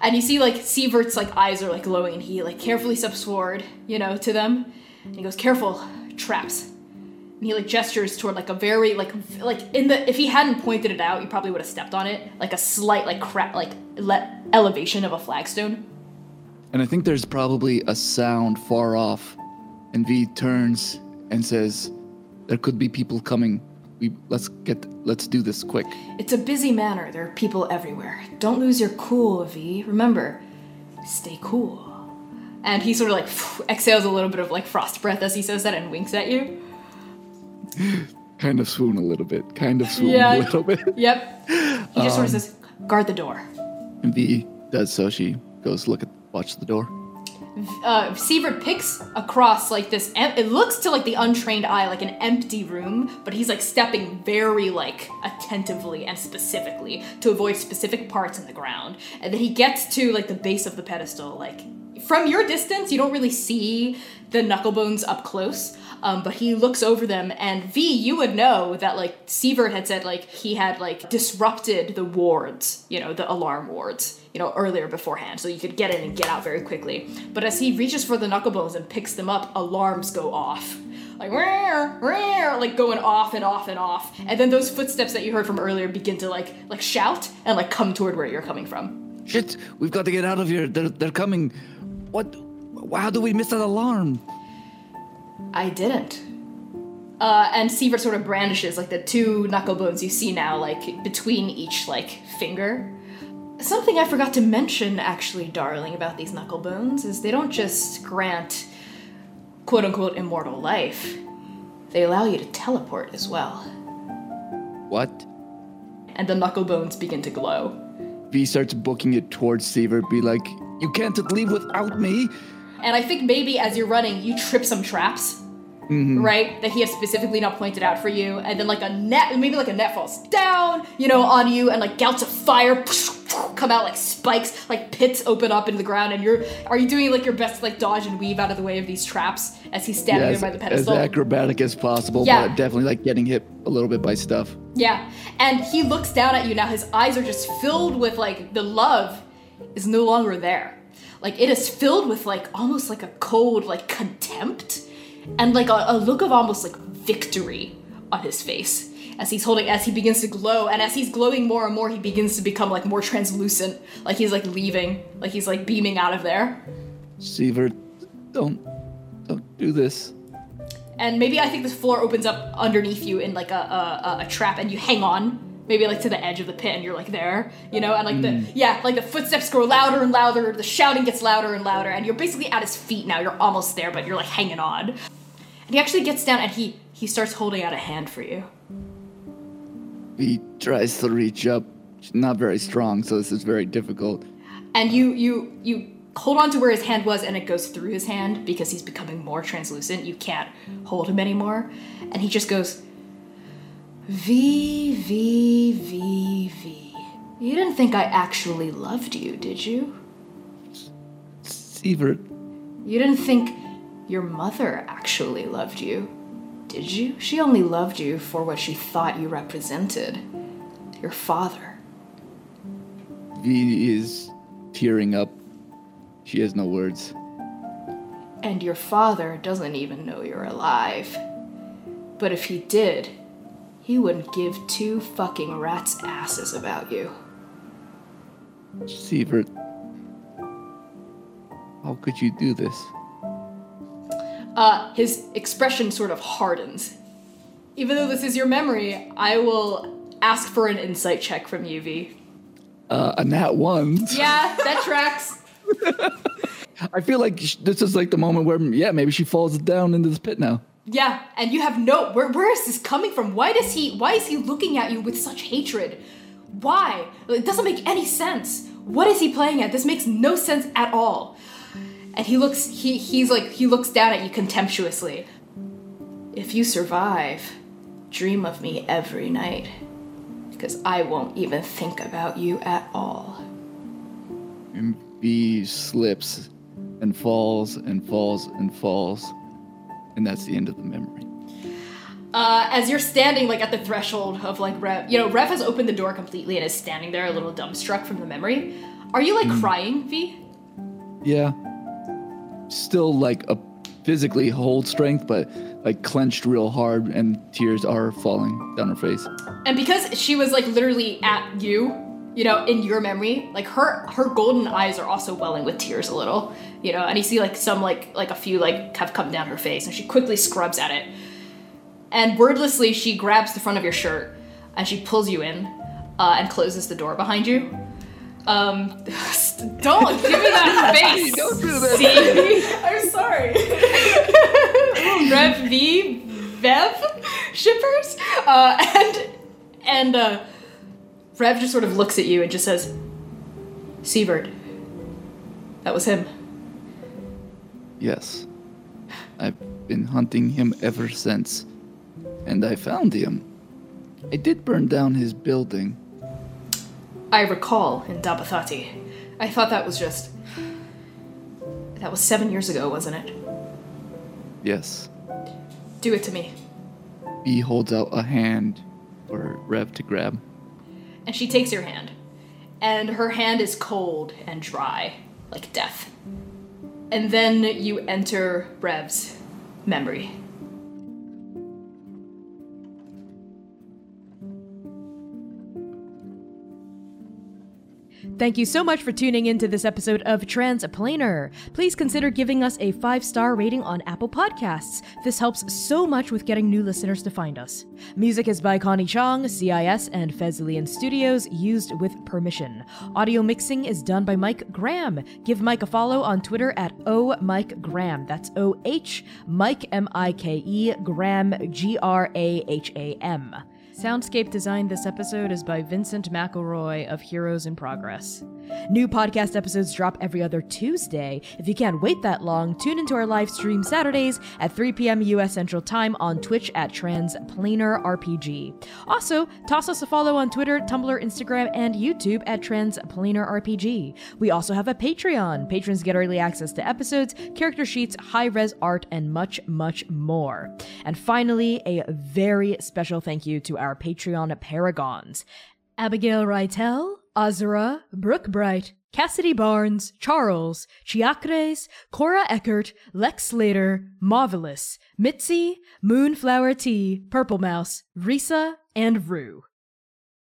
And you see, like, Sievert's, like, eyes are, like, glowing, and he, like, carefully steps forward, you know, to them. And he goes, careful, traps. And he, like, gestures toward, like, a very, like, like, in the, if he hadn't pointed it out, you probably would have stepped on it. Like, a slight, like, crack, like, le- elevation of a flagstone. And I think there's probably a sound far off. And V turns and says, "There could be people coming. We let's get let's do this quick." It's a busy manor. There are people everywhere. Don't lose your cool, V. Remember, stay cool. And he sort of like exhales a little bit of like frost breath as he says that and winks at you. Kind of swoon a little bit. Kind of swoon Yeah. a little bit. Yep. He just sort of um, says, guard the door. And V does so. She goes look at watch the door. Uh, Sievert picks across like this. Em- it looks to like the untrained eye like an empty room, but he's like stepping very like attentively and specifically to avoid specific parts in the ground. And then he gets to like the base of the pedestal. Like from your distance, you don't really see the knucklebones up close. Um, but he looks over them, and V, you would know that like Sievert had said like he had like disrupted the wards, you know, the alarm wards, you know, earlier beforehand, so you could get in and get out very quickly. But as he reaches for the knucklebones and picks them up, alarms go off. Like, "Rrr, rrr," like going off and off and off. And then those footsteps that you heard from earlier begin to like like shout and like come toward where you're coming from. Shit! We've got to get out of here. They're they're coming. What? How do we miss that alarm? I didn't. Uh, and Sievert sort of brandishes like the two knuckle bones you see now, like between each like finger. Something I forgot to mention, actually, darling, about these knuckle bones is they don't just grant quote unquote immortal life. They allow you to teleport as well. What? And the knuckle bones begin to glow. V starts booking it towards Sievert. Be like, you can't leave without me. And I think maybe as you're running, you trip some traps. Mm-hmm. right? That he had specifically not pointed out for you, and then like a net, maybe like a net falls down, you know, on you, and like gouts of fire come out like spikes, like pits open up into the ground, and you're are you doing like your best to, like dodge and weave out of the way of these traps as he's standing Yeah, there by the pedestal, as acrobatic as possible, Yeah. but definitely like getting hit a little bit by stuff. Yeah, and he looks down at you now. His eyes are just filled with like the love is no longer there. Like it is filled with like almost like a cold like contempt and like a, a look of almost like victory on his face as he's holding as he begins to glow and as he's glowing more and more he begins to become like more translucent. Like he's like leaving. Like he's like beaming out of there. Sievert, don't don't do this. and maybe I think the floor opens up underneath you in like a, a, a trap, and you hang on, maybe like to the edge of the pit, and you're like there, you know, and like the mm. yeah, like the footsteps grow louder and louder, the shouting gets louder and louder, and you're basically at his feet now. You're almost there, but you're like hanging on. And he actually gets down and he he starts holding out a hand for you. He tries to reach up. Not very strong, so this is very difficult. and you you you hold on to where his hand was and it goes through his hand because he's becoming more translucent you can't hold him anymore and he just goes v v v v you didn't think i actually loved you did you Sievert, you didn't think your mother actually loved you did you she only loved you for what she thought you represented your father V is tearing up. She has no words. And your father doesn't even know you're alive. But if he did, he wouldn't give two fucking rats' asses about you. Sievert, how could you do this? Uh, his expression sort of hardens. Even though this is your memory, I will ask for an insight check from you, V. Uh, a nat one. Yeah, that tracks. I feel like this is like the moment where, yeah, maybe she falls down into this pit now. Yeah, and you have no where where is this coming from? Why does he why is he looking at you with such hatred? Why? It doesn't make any sense. What is he playing at? This makes no sense at all. And he looks he he's like he looks down at you contemptuously. If you survive, dream of me every night. Because I won't even think about you at all. And V slips and falls and falls and falls. And that's the end of the memory. Uh, as you're standing like at the threshold of like Rev, you know, Rev has opened the door completely and is standing there, a little dumbstruck from the memory. Are you like crying, V? Yeah. Still like a physically hold strength, but like clenched real hard, and tears are falling down her face. And because she was like literally at you, you know, in your memory, like her her golden eyes are also welling with tears a little, you know, and you see like some like like a few like have come down her face, and she quickly scrubs at it, and wordlessly she grabs the front of your shirt and she pulls you in, uh, and closes the door behind you. Um, don't give me that face. Don't do that. See? I'm sorry. Rev V Vev shippers. Uh, and and uh, Rev just sort of looks at you and just says, Sievert. That was him. Yes. I've been hunting him ever since. And I found him. I did burn down his building. I recall in Dabathati. I thought that was just. That was seven years ago, wasn't it? Yes. Do it to me. He holds out a hand for Rev to grab. And she takes your hand. And her hand is cold and dry, like death. And then you enter Rev's memory. Thank you so much for tuning in to this episode of Transplanar. Please consider giving us a five star rating on Apple Podcasts. This helps so much with getting new listeners to find us. Music is by Connie Chong, CIS, and Fezlian Studios, used with permission. Audio mixing is done by Mike Graham. Give Mike a follow on Twitter at O Mike Graham. That's O H Mike M I K E Graham G R A H A M. Soundscape design this episode is by Vincent McElroy of Heroes in Progress. New podcast episodes drop every other Tuesday. If you can't wait that long, tune into our live stream Saturdays at 3 p.m. US Central Time on Twitch at Transplanar RPG. Also, toss us a follow on Twitter, Tumblr, Instagram, and YouTube at Transplanar RPG. We also have a Patreon. Patrons get early access to episodes, character sheets, high res art, and much, much more. And finally, a very special thank you to our Patreon paragons Abigail Rytel, Azura, Brooke Bright, Cassidy Barnes, Charles, Chiacres, Cora Eckert, Lex Slater, Marvelous, Mitzi, Moonflower Tea, Purple Mouse, Risa, and Rue.